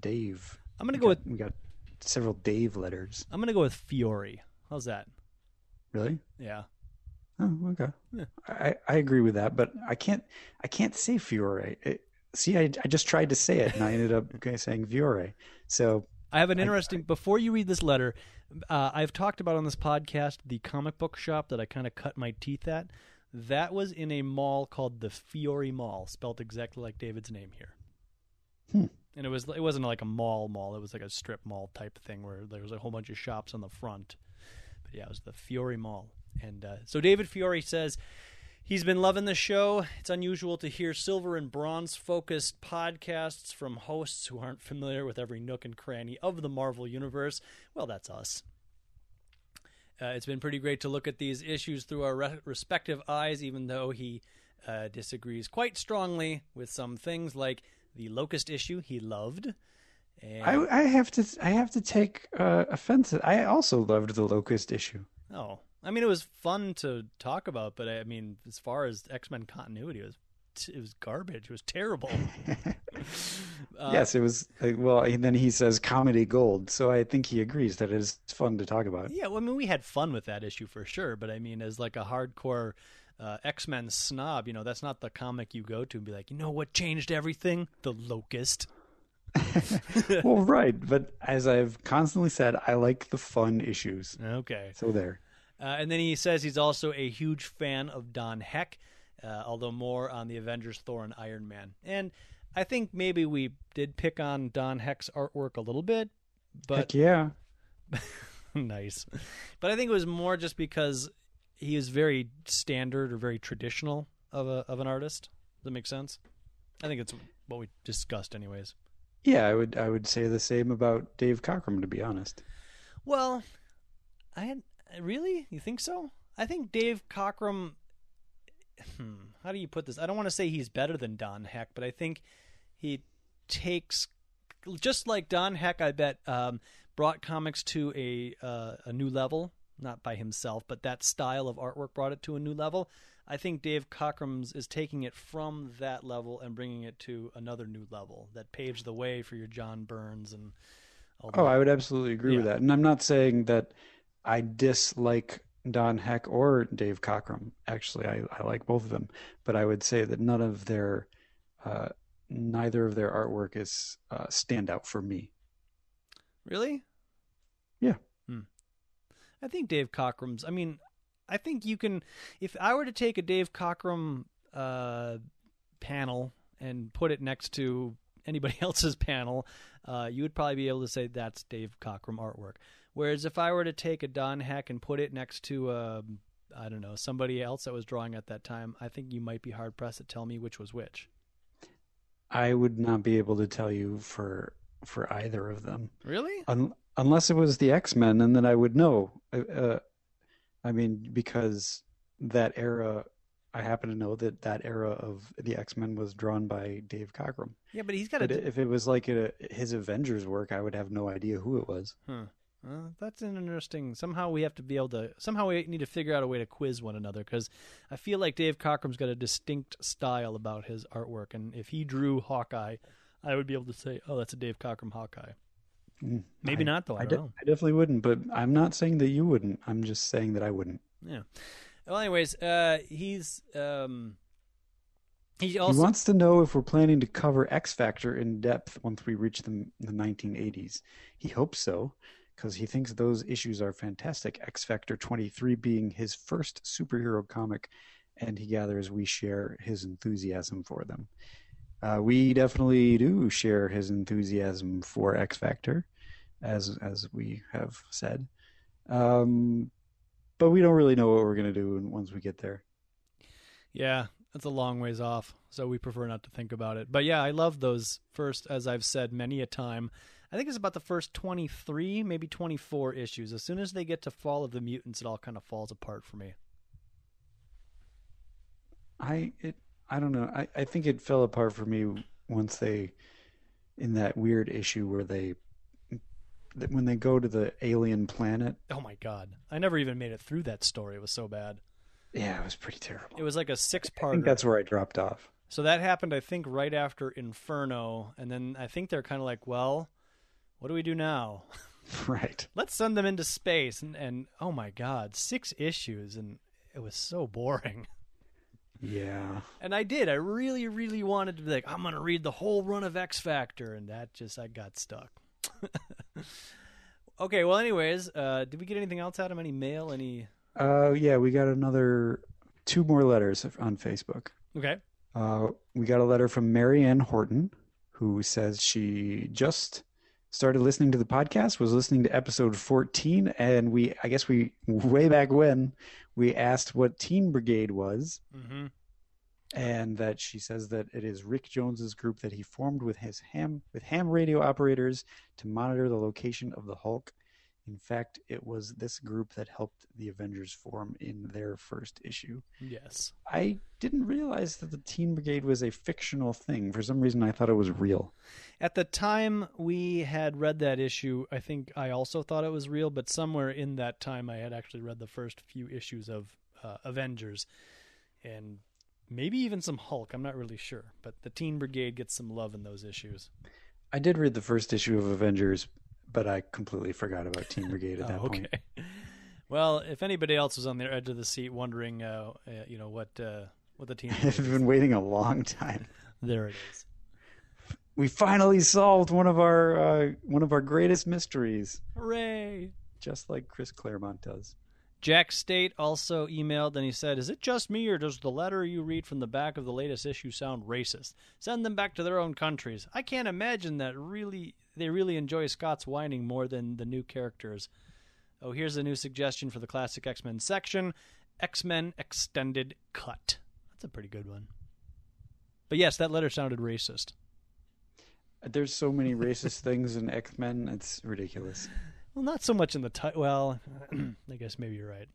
Dave. I'm gonna We go got- with We got several Dave letters. I'm gonna go with Fiore. How's that? Really? Yeah. Oh, okay. Yeah. I, I agree with that, but I can't I can't say Fiore. It, see, I, I just tried to say it, and I ended up saying Fiore. So I have an I- interesting. before you read this letter, uh, I've talked about on this podcast the comic book shop that I kind of cut my teeth at. That was in a mall called the Fiore Mall, spelled exactly like David's name here. Hmm. And it was it wasn't like a mall mall; it was like a strip mall type thing where there was a whole bunch of shops on the front. But yeah, it was the Fiore Mall. And uh, so David Fiore says He's been loving the show. It's unusual to hear silver and bronze focused podcasts from hosts who aren't familiar with every nook and cranny of the Marvel Universe. Well, that's us. Uh, it's been pretty great to look at these issues through our re- respective eyes, even though he uh, disagrees quite strongly with some things like the Locust issue he loved. And, I, I have to I have to take uh, offense. I also loved the Locust issue. Oh, I mean, it was fun to talk about, but I mean, as far as X Men continuity, it was it was garbage. It was terrible. Uh, yes, it was. uh, Well, and then he says comedy gold, so I think he agrees that it is fun to talk about. Yeah, well, I mean, we had fun with that issue for sure, but I mean, as like a hardcore uh, X Men snob, you know, that's not the comic you go to and be like, you know what changed everything? The Locust. well, right, but as I've constantly said, I like the fun issues. Okay. So there. Uh, and then he says he's also a huge fan of Don Heck, uh, although more on the Avengers, Thor, and Iron Man. And I think maybe we did pick on Don Heck's artwork a little bit, but Heck yeah. nice. But I think it was more just because he is very standard or very traditional of a of an artist. Does that make sense? I think it's what we discussed, anyways. Yeah, I would I would say the same about Dave Cockrum, to be honest. Well, I had really. You think so? I think Dave Cockrum. Hmm, how do you put this? I don't want to say he's better than Don Heck, but I think he takes just like Don Heck. I bet um, brought comics to a uh, a new level, not by himself, but that style of artwork brought it to a new level. I think Dave Cockrum's is taking it from that level and bringing it to another new level that paves the way for your John Byrnes and all Oh. I would absolutely agree with that. And I'm not saying that I dislike Don Heck or Dave Cockrum. Actually, I, I like both of them. But I would say that none of their, uh, neither of their artwork is uh, standout for me. Really? Yeah. Hmm. I think Dave Cockrum's. I mean, I think you can. If I were to take a Dave Cockrum uh, panel and put it next to anybody else's panel, uh, you would probably be able to say that's Dave Cockrum artwork. Whereas if I were to take a Don Heck and put it next to, uh, I don't know, somebody else that was drawing at that time, I think you might be hard pressed to tell me which was which. I would not be able to tell you for for either of them. Really? Un- unless it was the X-Men, and then I would know. Uh, I mean, because that era, I happen to know that that era of the X-Men was drawn by Dave Cockrum. Yeah, but he's got a. if it was like a, his Avengers work, I would have no idea who it was. Huh. Uh, that's an interesting. Somehow we have to be able to. Somehow we need to figure out a way to quiz one another because I feel like Dave Cockrum's got a distinct style about his artwork, and if he drew Hawkeye, I would be able to say, "Oh, that's a Dave Cockrum Hawkeye." Mm, Maybe I- not though. I, I, don't de-. I definitely wouldn't, but I'm not saying that you wouldn't. I'm just saying that I wouldn't. Yeah. Well, anyways, uh, he's um, he he also wants to know if we're planning to cover X Factor in depth once we reach the, the 1980s. He hopes so, because he thinks those issues are fantastic. X Factor 23 being his first superhero comic, and he gathers we share his enthusiasm for them. Uh, we definitely do share his enthusiasm for X Factor, as as we have said. Um, but we don't really know what we're gonna do once we get there. Yeah, that's a long ways off, so we prefer not to think about it. But yeah, I love those first, as I've said many a time. I think it's about the first 23, maybe 24 issues. As soon as they get to Fall of the Mutants, it all kind of falls apart for me. I it I don't know. I, I think it fell apart for me once they in that weird issue where they that when they go to the alien planet. Oh my god. I never even made it through that story. It was so bad. Yeah, it was pretty terrible. It was like a six I part. think that's where I dropped off. So that happened, I think, right after Inferno, and then I think they're kind of like, well, what do we do now? Right. Let's send them into space, and, and oh my god, six issues, and it was so boring. Yeah. And I did. I really, really wanted to be like, I'm gonna read the whole run of X Factor, and that just I got stuck. okay. Well, anyways, uh, did we get anything else out of any mail? Any? Uh, yeah, we got another two more letters on Facebook. Okay. Uh, we got a letter from Marianne Horton, who says she just started listening to the podcast, was listening to episode 14, and we, I guess we, way back when, we asked what Teen Brigade was, Mm-hmm. and that she says that it is Rick Jones's group that he formed with his ham with ham radio operators to monitor the location of the Hulk. In fact, it was this group that helped the Avengers form in their first issue. Yes. I didn't realize that the Teen Brigade was a fictional thing. For some reason, I thought it was real. At the time we had read that issue, I think I also thought it was real, but somewhere in that time I had actually read the first few issues of uh, Avengers and maybe even some Hulk. I'm not really sure, but the Teen Brigade gets some love in those issues. I did read the first issue of Avengers, but I completely forgot about Teen Brigade at that Oh, point. Well, if anybody else was on the edge of the seat wondering, uh, uh, you know what, uh, what the team, I've is, been waiting a long time. there it is. We finally solved one of our uh, one of our greatest mysteries, Hooray! just like Chris Claremont does. Jack State also emailed and he said, Is it just me or does the letter you read from the back of the latest issue sound racist? Send them back to their own countries. I can't imagine that really they really enjoy Scott's whining more than the new characters. Oh, here's a new suggestion for the classic X Men section X Men Extended Cut. That's a pretty good one. But yes, that letter sounded racist. There's so many racist things in X Men, it's ridiculous. Well, not so much in the title. Well, I guess maybe you're right.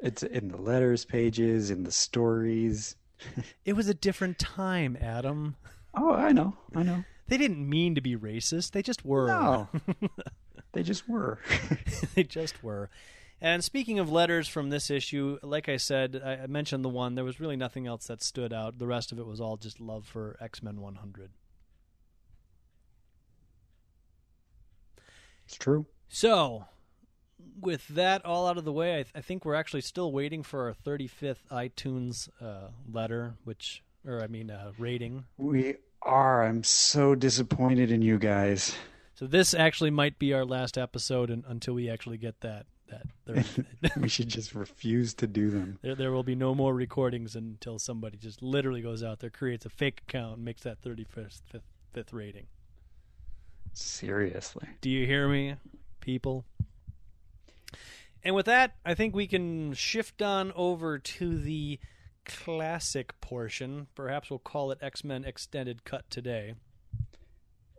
It's in the letters pages, in the stories. It was a different time, Adam. Oh, I know, I know. They didn't mean to be racist. They just were. No, they just were. they just were. And speaking of letters from this issue, like I said, I mentioned the one. There was really nothing else that stood out. The rest of it was all just love for X Men 100. it's true. So, with that all out of the way, I, th- I think we're actually still waiting for our 35th iTunes uh, letter, which, or I mean, uh, rating. We are. I'm so disappointed in you guys. So this actually might be our last episode un- until we actually get that. That we should just refuse to do them. there, there will be no more recordings until somebody just literally goes out there, creates a fake account, and makes that 31st fifth, fifth rating. Seriously. Do you hear me, people? And with that, I think we can shift on over to the classic portion. Perhaps we'll call it X Men Extended Cut today.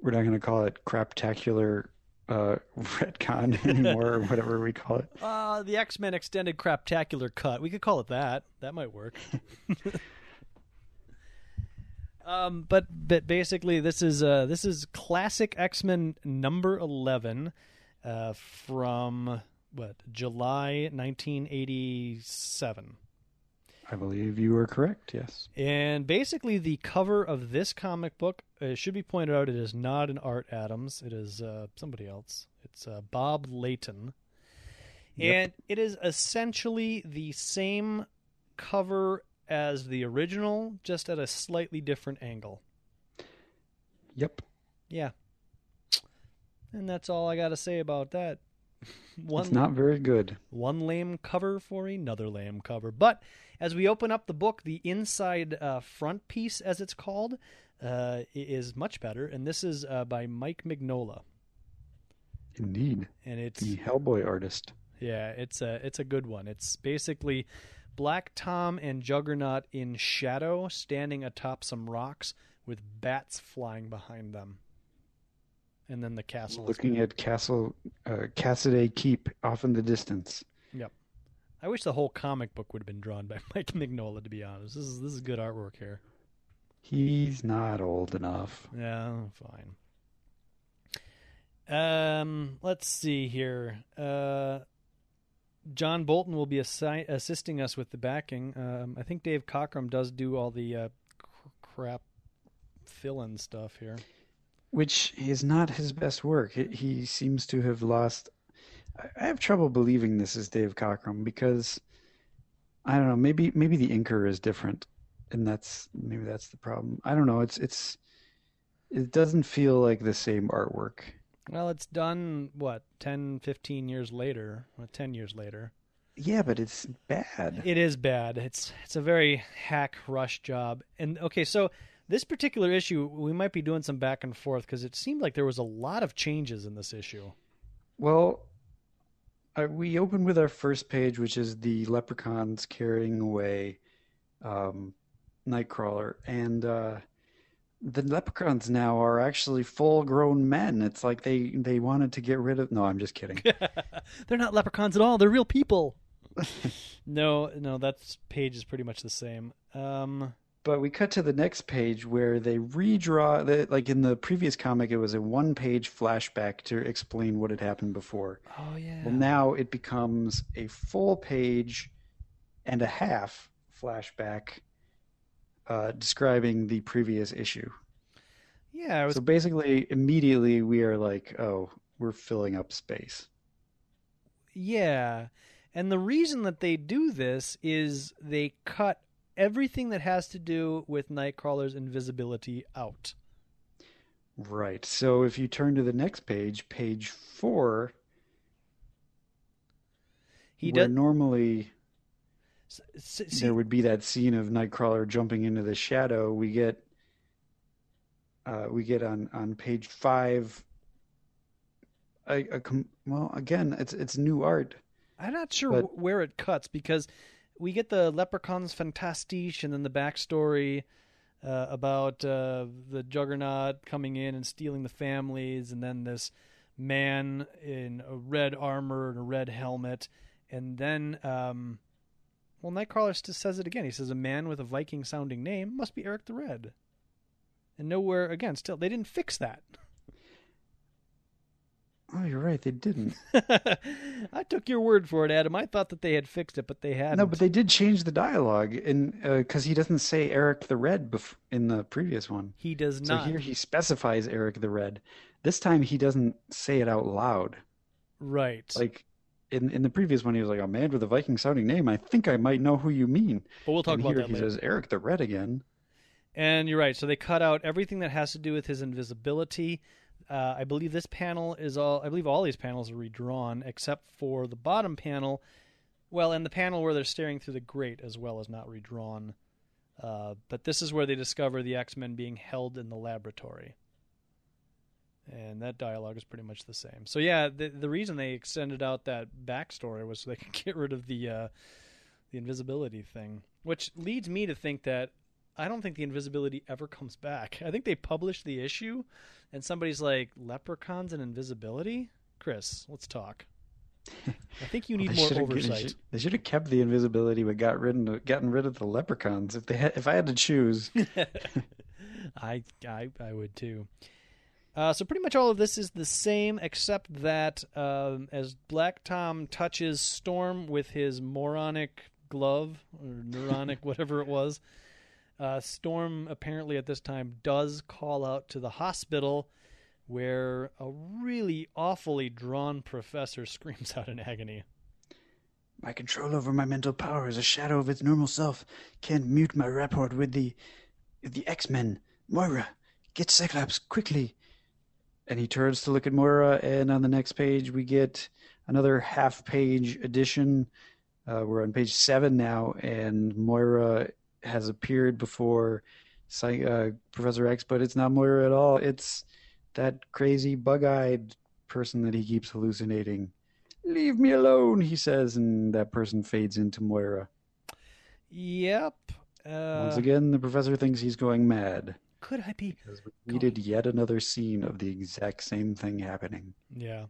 We're not going to call it craptacular uh, retcon anymore, or whatever we call it. Uh, the X Men Extended Craptacular Cut. We could call it that. That might work. um, but but basically, this is uh, this is classic X Men number eleven uh, from what July nineteen eighty seven. I believe you are correct. Yes. And basically, the cover of this comic book uh, it should be pointed out. It is not an Art Adams. It is uh, somebody else. It's uh, Bob Layton, Yep. and it is essentially the same cover as the original, just at a slightly different angle. Yep. Yeah, and that's all I got to say about that. One It's not very good. one lame cover for another lame cover. But as we open up the book, the inside uh, front piece, as it's called, uh, is much better. And this is uh, by Mike Mignola, Indeed. and it's The Hellboy artist. yeah, it's a it's a good one. It's basically Black Tom and Juggernaut in shadow, standing atop some rocks with bats flying behind them, and then the castle. is Looking at Castle uh, Cassidy Keep off in the distance. I wish the whole comic book would have been drawn by Mike Mignola. To be honest, this is this is good artwork here. He's not old enough. Yeah, fine. Um, let's see here. Uh, John Bolton will be assi- assisting us with the backing. Um, I think Dave Cockrum does do all the uh, cr- crap fill-in stuff here. which is not his best work. He, he seems to have lost. I- have trouble believing this is Dave Cockrum because I don't know. Maybe maybe the inker is different, and that's maybe that's the problem. I don't know. It's it's it doesn't feel like the same artwork. Well, it's done what 10, 15 years later, or ten years later. Yeah, but it's bad. It is bad. It's it's a very hack rush job. And okay, so this particular issue, we might be doing some back and forth because it seemed like there was a lot of changes in this issue. Well, uh, we open with our first page, which is the leprechauns carrying away um, Nightcrawler, and uh, the leprechauns now are actually full-grown men. It's like they they wanted to get rid of. No, I'm just kidding. They're not leprechauns at all. They're real people. no, no, that page is pretty much the same. Um, But we cut to the next page where they redraw. The, like in the previous comic, it was a one-page flashback to explain what had happened before. oh yeah. Well, now it becomes a full page and a half flashback uh, describing the previous issue. yeah, was So basically, immediately we are like, oh, we're filling up space. Yeah. And the reason that they do this is they cut everything that has to do with Nightcrawler's invisibility out. Right. So if you turn to the next page, page four, He where does. normally s- s- see- there would be that scene of Nightcrawler jumping into the shadow, we get uh, we get on on page five. A, a com- well, again, it's it's new art. I'm not sure but- where it cuts because we get the Leprechauns Fantastique and then the backstory uh, about uh, the Juggernaut coming in and stealing the families, and then this man in a red armor and a red helmet, and then. Um, well, Nightcrawler just says it again. He says a man with a Viking sounding name must be Eric the Red. And nowhere again, still they didn't fix that. Oh, you're right. They didn't. I took your word for it, Adam. I thought that they had fixed it, but they hadn't. No, but they did change the dialogue, and because uh, he doesn't say Eric the Red bef- in the previous one. he does not. So here he specifies Eric the Red. This time he doesn't say it out loud. Right. Like in in the previous one, he was like, "A man with a Viking sounding name. I think I might know who you mean." but we'll talk and about here that he later. says Eric the Red again. And you're right. So they cut out everything that has to do with his invisibility. Uh, I believe this panel is all. I believe all these panels are redrawn except for the bottom panel. Well, and the panel where they're staring through the grate as well is not redrawn. Uh, but this is where they discover the X Men being held in the laboratory. And that dialogue is pretty much the same. So yeah, the the reason they extended out that backstory was so they could get rid of the uh, the invisibility thing, which leads me to think that I don't think the invisibility ever comes back. I think they published the issue, and somebody's like, "Leprechauns and invisibility." Chris, let's talk. I think you need They more oversight. should- They should have kept the invisibility, but got rid of gotten rid of the leprechauns. If they had, if I had to choose, I, I I would too. Uh, so pretty much all of this is the same, except that um, as Black Tom touches Storm with his moronic glove or neuronic, whatever it was, uh, Storm apparently at this time does call out to the hospital, where a really awfully drawn professor screams out in agony. my control over my mental power is a shadow of its normal self. Can't mute my rapport with the the X Men. Moira, get Cyclops quickly. And he turns to look at Moira, and on the next page we get another half-page edition. Uh, we're on page seven now, and Moira has appeared before uh, Professor X, but it's not Moira at all. It's that crazy bug-eyed person that he keeps hallucinating. Leave me alone, he says, and that person fades into Moira. Yep. Once Uh, again, the professor thinks he's going mad could I be because we needed yet another scene of the exact same thing happening. Yeah.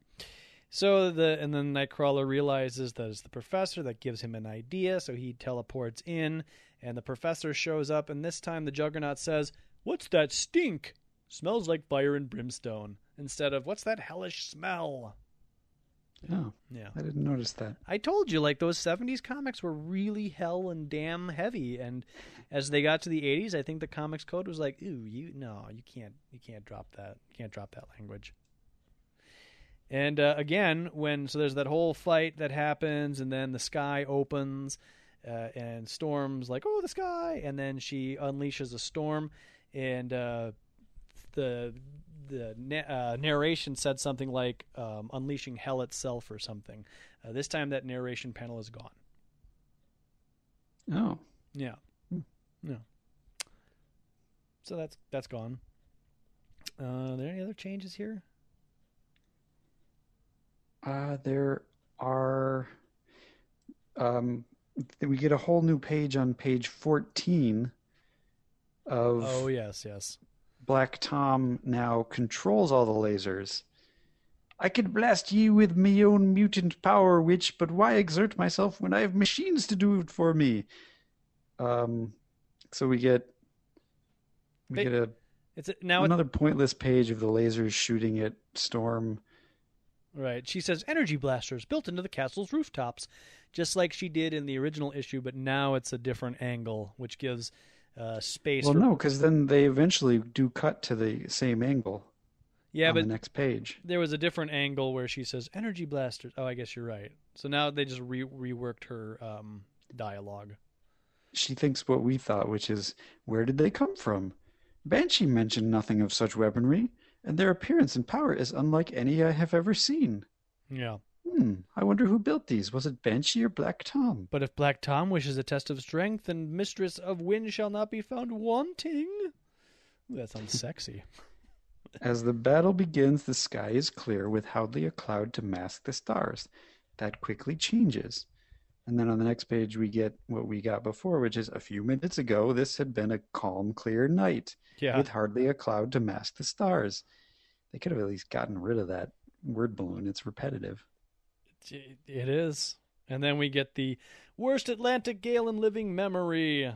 So the and then Nightcrawler realizes that it's the professor that gives him an idea, so he teleports in, and the professor shows up, and this time the Juggernaut says, "What's that stink? Smells like fire and brimstone." instead of what's that hellish smell? Oh, Yeah. I didn't notice that. I told you, like those '70s comics were really hell and damn heavy, and as they got to the '80s, I think the comics code was like, "Ooh, you no, you can't, you can't drop that, you can't drop that language." And uh, again, when so there's that whole fight that happens, and then the sky opens, uh, and Storm's like, "Oh, the sky!" and then she unleashes a storm, and uh, the the na- uh, narration said something like um, "unleashing hell itself" or something. Uh, this time, that narration panel is gone. Oh, Yeah, Hmm. yeah. So that's that's gone. Uh, are there any other changes here? Uh, there are. Um, we get a whole new page on page 14 of Oh yes, yes. Black Tom now controls all the lasers. I could blast you with my own mutant power, witch, but why exert myself when I have machines to do it for me? Um, so we get we Hey, get a It's a, now. It, another pointless page of the lasers shooting at Storm. Right. She says energy blasters built into the castle's rooftops, just like she did in the original issue, but now it's a different angle, which gives uh, space. Well, for, no, because then they eventually do cut to the same angle yeah, but the next page. there was a different angle where she says energy blasters. Oh, I guess you're right. So now they just re- reworked her um, dialogue. She thinks what we thought, which is, where did they come from? Banshee mentioned nothing of such weaponry, and their appearance and power is unlike any I have ever seen. Yeah. Hmm, I wonder who built these. Was it Banshee or Black Tom? But if Black Tom wishes a test of strength, and Mistress of Wind shall not be found wanting. That sounds sexy. As the battle begins, the sky is clear with hardly a cloud to mask the stars. That quickly changes. And then on the next page, we get what we got before, which is a few minutes ago, this had been a calm, clear night Yeah. with hardly a cloud to mask the stars. They could have at least gotten rid of that word balloon. It's repetitive. It is. And then we get the worst Atlantic gale in living memory.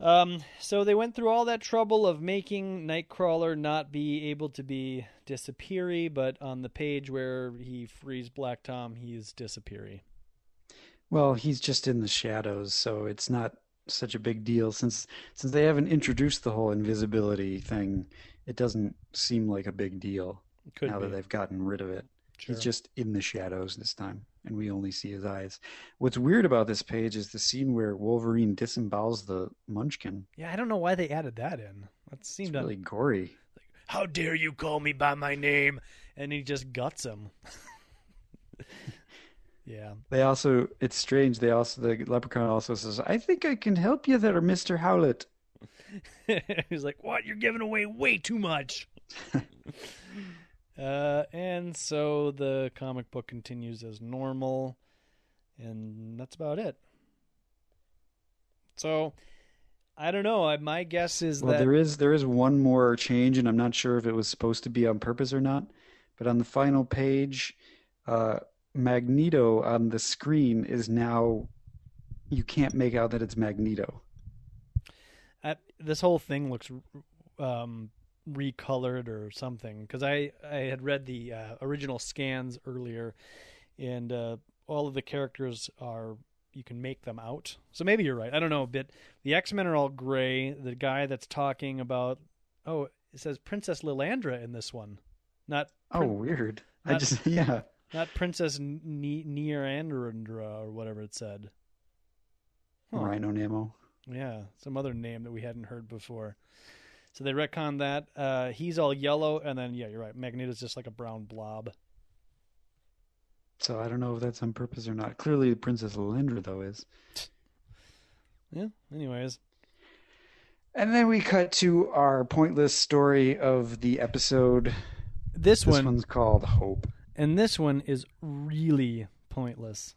Um, so they went through all that trouble of making Nightcrawler not be able to be disappeary, but on the page where he frees Black Tom, he's disappeary. Well, he's just in the shadows, so it's not such a big deal since since they haven't introduced the whole invisibility thing. It doesn't seem like a big deal Could now be. that they've gotten rid of it. Sure. He's just in the shadows this time, and we only see his eyes. What's weird about this page is the scene where Wolverine disembowels the Munchkin. Yeah, I don't know why they added that in. That It's seemed really gory. How dare you call me by my name? And he just guts him. yeah. They also, it's strange. They also, the leprechaun also says, "I think I can help you there, Mister Howlett." He's like, "What? You're giving away way too much." uh, and so the comic book continues as normal, and that's about it. So, I don't know. My guess is Well, that there is there is one more change, and I'm not sure if it was supposed to be on purpose or not. But on the final page, uh, Magneto on the screen is now you can't make out that it's Magneto. I, this whole thing looks um, recolored or something because I I had read the uh, original scans earlier, and uh, all of the characters are you can make them out. So maybe you're right. I don't know. But the X Men are all gray. The guy that's talking about oh it says Princess Lilandra in this one, not Oh, Prin- weird. I just yeah. Not Princess Nearandra or whatever it said. Huh. Rhino Nemo. Yeah, some other name that we hadn't heard before. So they retcon that. Uh, he's all yellow, and then yeah, you're right. Magneto's just like a brown blob. So I don't know if that's on purpose or not. Clearly, Princess Lindra though is. Yeah. Anyways, And then we cut to our pointless story of the episode. this, This one one's called Hope. And this one is really pointless.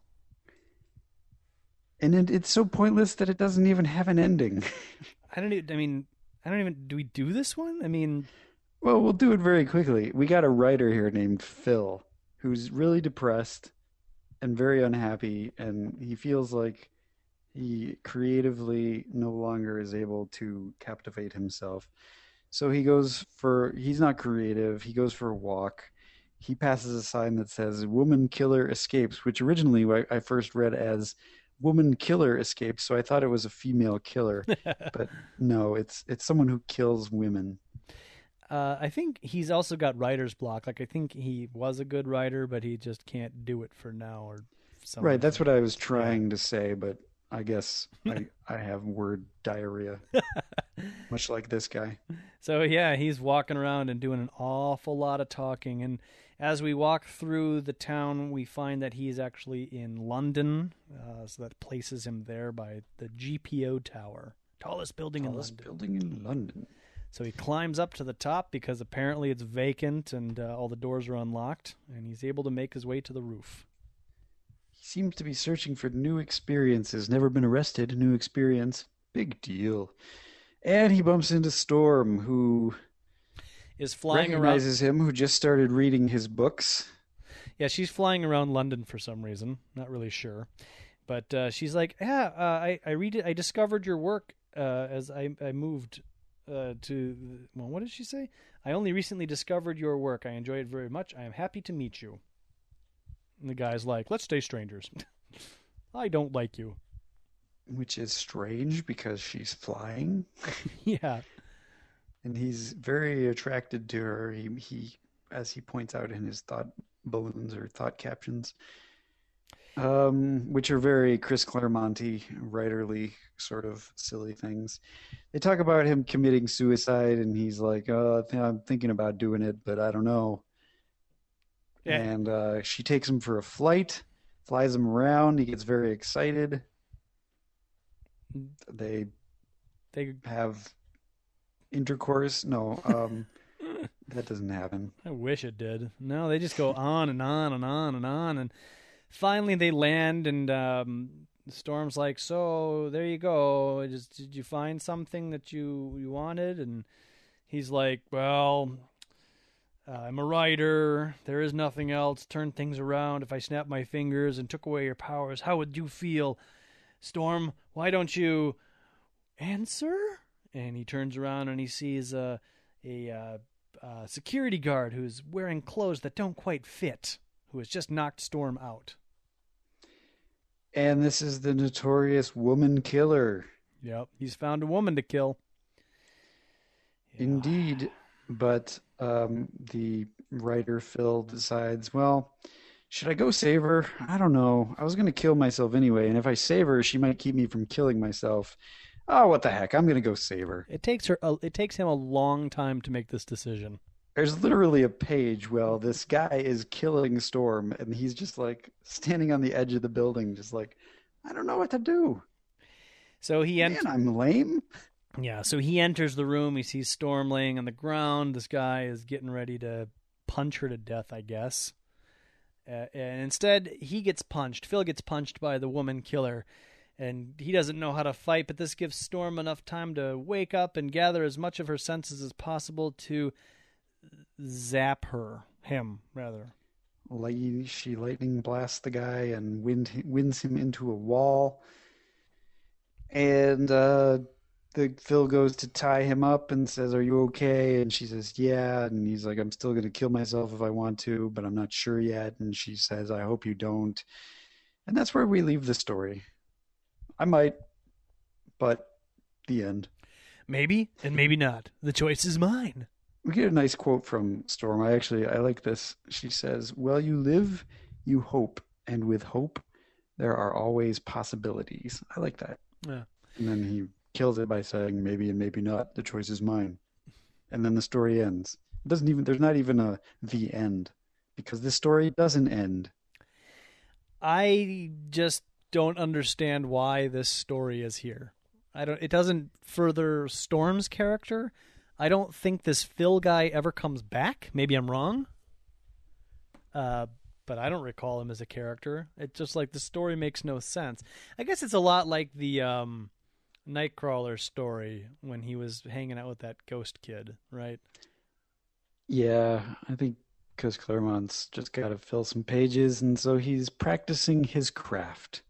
And it, it's so pointless that it doesn't even have an ending. I don't even. I mean, I don't even. Do we do this one? I mean, Well, we'll do it very quickly. We got a writer here named Phil who's really depressed and very unhappy, and he feels like he creatively no longer is able to captivate himself. So he goes for, he's not creative. He goes for a walk. He passes a sign that says Woman Killer Escapes, which originally I, I first read as Woman Killer Escapes. So I thought it was a female killer, but no, it's it's someone who kills women. Uh, I think he's also got writer's block. Like I think he was a good writer, but he just can't do it for now or some Right, that's what I was trying to say, but I guess I, I have word diarrhea, much like this guy. So yeah, he's walking around and doing an awful lot of talking. And as we walk through the town, we find that he's actually in London. Uh, so that places him there by the GPO Tower, tallest building Tallest in London. building in London. So he climbs up to the top because apparently it's vacant and uh, all the doors are unlocked, and he's able to make his way to the roof. He seems to be searching for new experiences. Never been arrested, new experience. Big deal. And he bumps into Storm, who Is flying around. recognizes him, who just started reading his books. Yeah, she's flying around London for some reason. Not really sure, but uh, she's like, "Yeah, uh, I I read it. I discovered your work uh, as I I moved uh, to. Well, what did she say? I only recently discovered your work. I enjoy it very much. I am happy to meet you." And the guy's like, "Let's stay strangers. I don't like you." Which is strange because she's flying. yeah, and he's very attracted to her. He, he, as he points out in his thought balloons or thought captions, um, which are very Chris Claremonty, writerly sort of silly things. They talk about him committing suicide, and he's like, "Oh, I'm thinking about doing it, but I don't know." Yeah. And uh, she takes him for a flight, flies him around. He gets very excited. They they. have intercourse. No, um, that doesn't happen. I wish it did. No, they just go on and on and on and on, and finally they land, and um, Storm's like, "So there you go. Just, did you find something that you you wanted?" And he's like, "Well, uh, I'm a writer. There is nothing else. Turn things around. If I snapped my fingers and took away your powers, how would you feel, Storm? Why don't you answer?" And he turns around and he sees a a uh, uh, security guard who's wearing clothes that don't quite fit, who has just knocked Storm out. And this is the notorious woman killer. Yep, he's found a woman to kill. Yeah. Indeed. But um, the writer Phil decides, well, should I go save her? I don't know. I was going to kill myself anyway, and if I save her, she might keep me from killing myself. Oh, what the heck? I'm going to go save her. It takes her. A, it takes him a long time to make this decision. There's literally a page where this guy is killing Storm, and he's just like standing on the edge of the building, just like, I don't know what to do. So he Man, enters. I'm lame. Yeah, so he enters the room. He sees Storm laying on the ground. This guy is getting ready to punch her to death, I guess. Uh, and instead, he gets punched. Phil gets punched by the woman killer. And he doesn't know how to fight, but this gives Storm enough time to wake up and gather as much of her senses as possible to zap her. Him, rather. She lightning blasts the guy and wind, winds him into a wall. And uh, the Phil goes to tie him up and says, "Are you okay?" And she says, "Yeah." And he's like, "I'm still going to kill myself if I want to, but I'm not sure yet." And she says, "I hope you don't." And that's where we leave the story. I might, but the end. Maybe, and maybe not. The choice is mine. We get a nice quote from Storm. I actually I like this. She says, "Well, you live, you hope, and with hope, there are always possibilities." I like that. Yeah. And then he kills it by saying, "Maybe and maybe not. The choice is mine." And then the story ends. It doesn't even. There's not even a the end because this story doesn't end. I just don't understand why this story is here. I don't. It doesn't further Storm's character. I don't think this Phil guy ever comes back. Maybe I'm wrong. Uh, but I don't recall him as a character. It's just like the story makes no sense. I guess it's a lot like the um, Nightcrawler story when he was hanging out with that ghost kid, right? Yeah, I think because Claremont's just got to fill some pages, and so he's practicing his craft.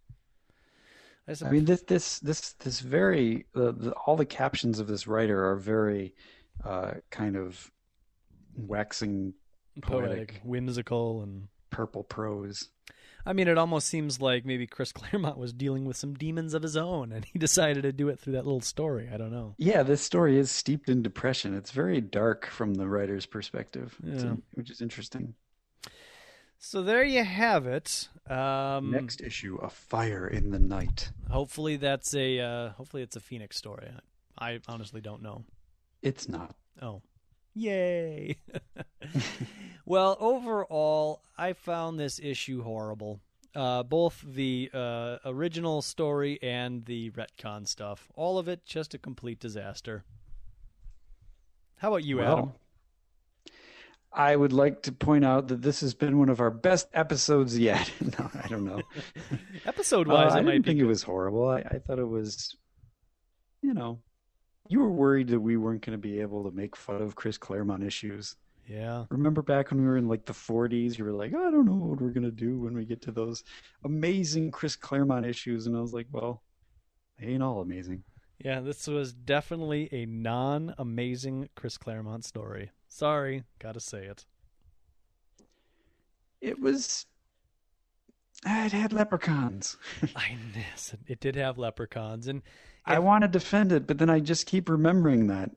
I, I mean, this this this this very the, the, all the captions of this writer are very uh, kind of waxing poetic, Poetic. whimsical, and purple prose. I mean, it almost seems like maybe Chris Claremont was dealing with some demons of his own, and he decided to do it through that little story. I don't know. Yeah, this story is steeped in depression. It's very dark from the writer's perspective, Yeah. which is interesting. So there you have it. Um, Next issue, A Fire in the Night. hopefully that's a uh, hopefully it's a Phoenix story. I honestly don't know. It's not. Oh, yay! well, overall, I found this issue horrible. Uh, both the uh, original story and the retcon stuff. All of it just a complete disaster. How about you, Well, Adam? I would like to point out that this has been one of our best episodes yet. no, I don't know. Episode Uh, wise, I it might didn't think it was horrible. I, I thought it was, you know, you were worried that we weren't going to be able to make fun of Chris Claremont issues. Yeah. Remember back when we were in like the 40s, you were like, I don't know what we're going to do when we get to those amazing Chris Claremont issues. And I was like, well, they ain't all amazing. Yeah, this was definitely a non amazing Chris Claremont story. Sorry, gotta say it. It was, uh, it had leprechauns. I yes, it- it did have leprechauns, and I want to defend it, but then I just keep remembering that.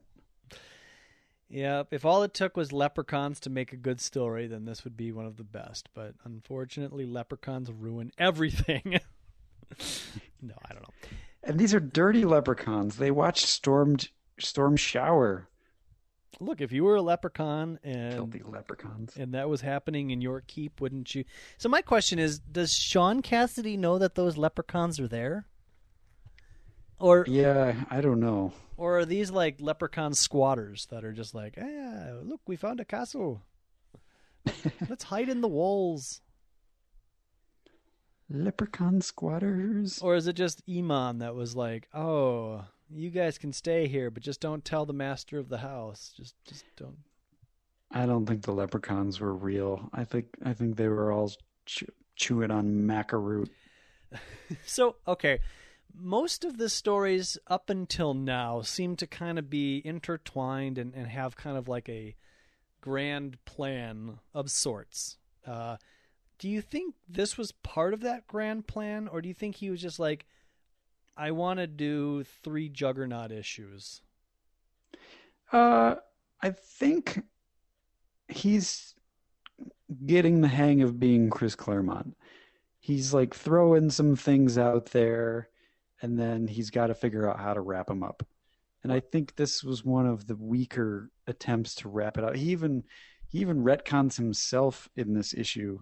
yeah, if all it took was leprechauns to make a good story, then this would be one of the best. But unfortunately, leprechauns ruin everything. no, I don't know. And these are dirty leprechauns. They watched Storm Storm shower. Look, if you were a leprechaun and Filthy leprechauns. and that was happening in your keep, wouldn't you? So my question is, does Sean Cassidy know that those leprechauns are there? Or Yeah, I don't know. or are these like leprechaun squatters that are just like, "Ah, look, we found a castle. Let's hide in the walls." Leprechaun squatters. Or is it just Eamon that was like, "Oh, you guys can stay here, but just don't tell the master of the house. Just just don't." I don't think the leprechauns were real. I think I think they were all chew- chewing on macaroot. So, okay, most of the stories up until now seem to kind of be intertwined and, and have kind of like a grand plan of sorts. Uh, do you think this was part of that grand plan, or do you think he was just like, I want to do three Juggernaut issues? Uh, I think he's getting the hang of being Chris Claremont. He's like throwing some things out there, and then he's got to figure out how to wrap them up. And I think this was one of the weaker attempts to wrap it up. He even he even retcons himself in this issue,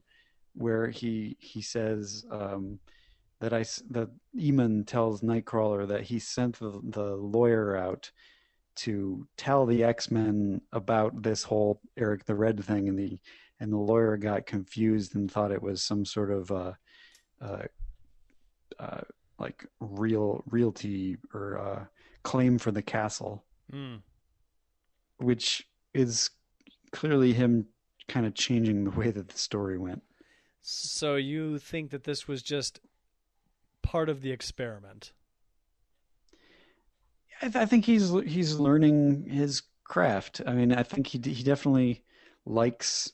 where he he says um, that I that Eamon tells Nightcrawler that he sent the the lawyer out to tell the X-Men about this whole Eric the Red thing and the and the lawyer got confused and thought it was some sort of uh uh, uh like real realty or uh claim for the castle Hmm. which is clearly him kind of changing the way that the story went So you think that this was just part of the experiment? I, th- I think he's he's learning his craft. I mean, I think he d- he definitely likes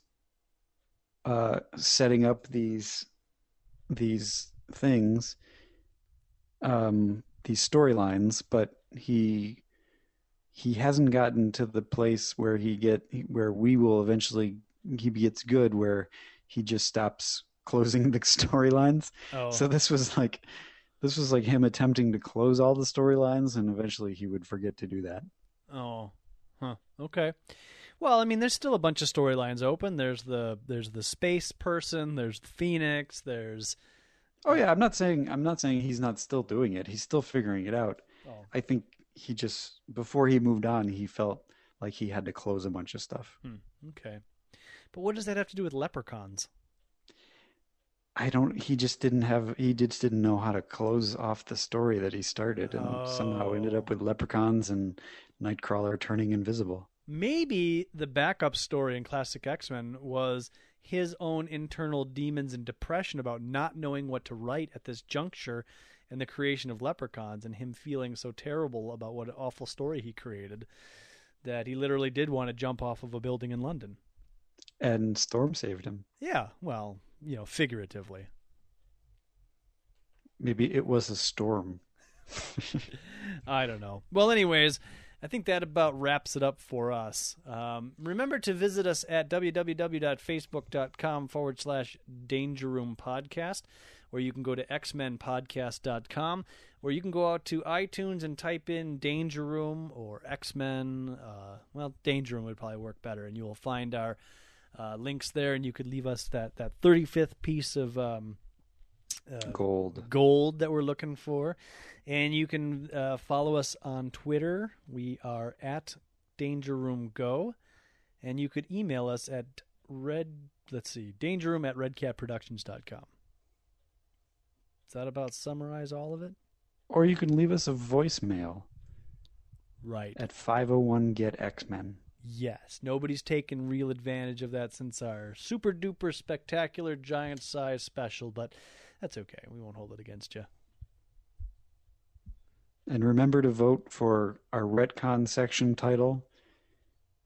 uh, setting up these these things, um, these storylines, but he he hasn't gotten to the place where he get where we will eventually he gets good where he just stops closing the storylines. Oh, So this was like this was like him attempting to close all the storylines and eventually he would forget to do that. Oh, huh. Okay. Well, I mean, there's still a bunch of storylines open. There's the there's the space person. There's Phoenix. There's Oh yeah, I'm not saying I'm not saying he's not still doing it. He's still figuring it out. oh, I think he just before he moved on, he felt like he had to close a bunch of stuff. hmm, okay. But what does that have to do with leprechauns? I don't he just didn't have he just didn't know how to close off the story that he started and somehow ended up Oh. with leprechauns and Nightcrawler turning invisible. Maybe the backup story in Classic X Men was his own internal demons and depression about not knowing what to write at this juncture and the creation of leprechauns and him feeling so terrible about what an awful story he created that he literally did want to jump off of a building in London. And Storm saved him. Yeah, well, you know, figuratively. Maybe it was a storm. I don't know. Well, anyways, I think that about wraps it up for us. Um, remember to visit us at www.facebook.com forward slash Danger Room Podcast, where you can go to xmenpodcast.com, where you can go out to iTunes and type in Danger Room or X Men. Uh, well, Danger Room would probably work better, and you will find our uh, links there, and you could leave us that, that 35th piece of. Um, uh, Gold. gold that we're looking for. And you can uh, follow us on Twitter. We are at Danger Room Go. And you could email us at red, let's see, danger room at redcatproductions.com. is that about summarize all of it? Or you can leave us a voicemail Right. at 501 Get X Men. Yes. Nobody's taken real advantage of that since our super duper spectacular giant size special, but that's okay. We won't hold it against you. And remember to vote for our retcon section title.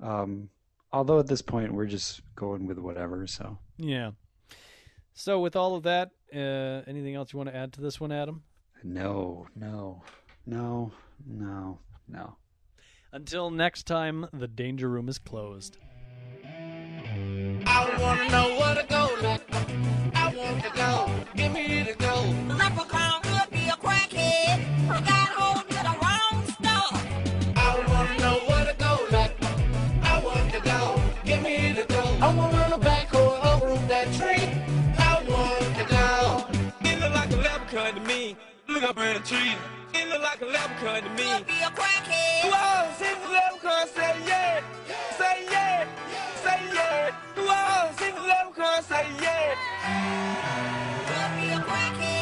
Um, although at this point we're just going with whatever. So Yeah. So, with all of that, uh, anything else you want to add to this one, Adam? no, no, no, no, no. Until next time, the danger room is closed. I wanna know where to go like. I want to go. Give me the go. Leprechaun could be a crackhead. He got hold of the wrong stuff. I wanna know where to go like. I want to go. Give me the go. I wanna run a backhoe and uproot that tree. I want to go. It look like a leprechaun to me. Look up in the tree like a leprechaun to me. Be a crackhead. Leprechaun say yeah, say yeah, say yeah. Whoa, since the leprechaun say yeah. Be a crackhead.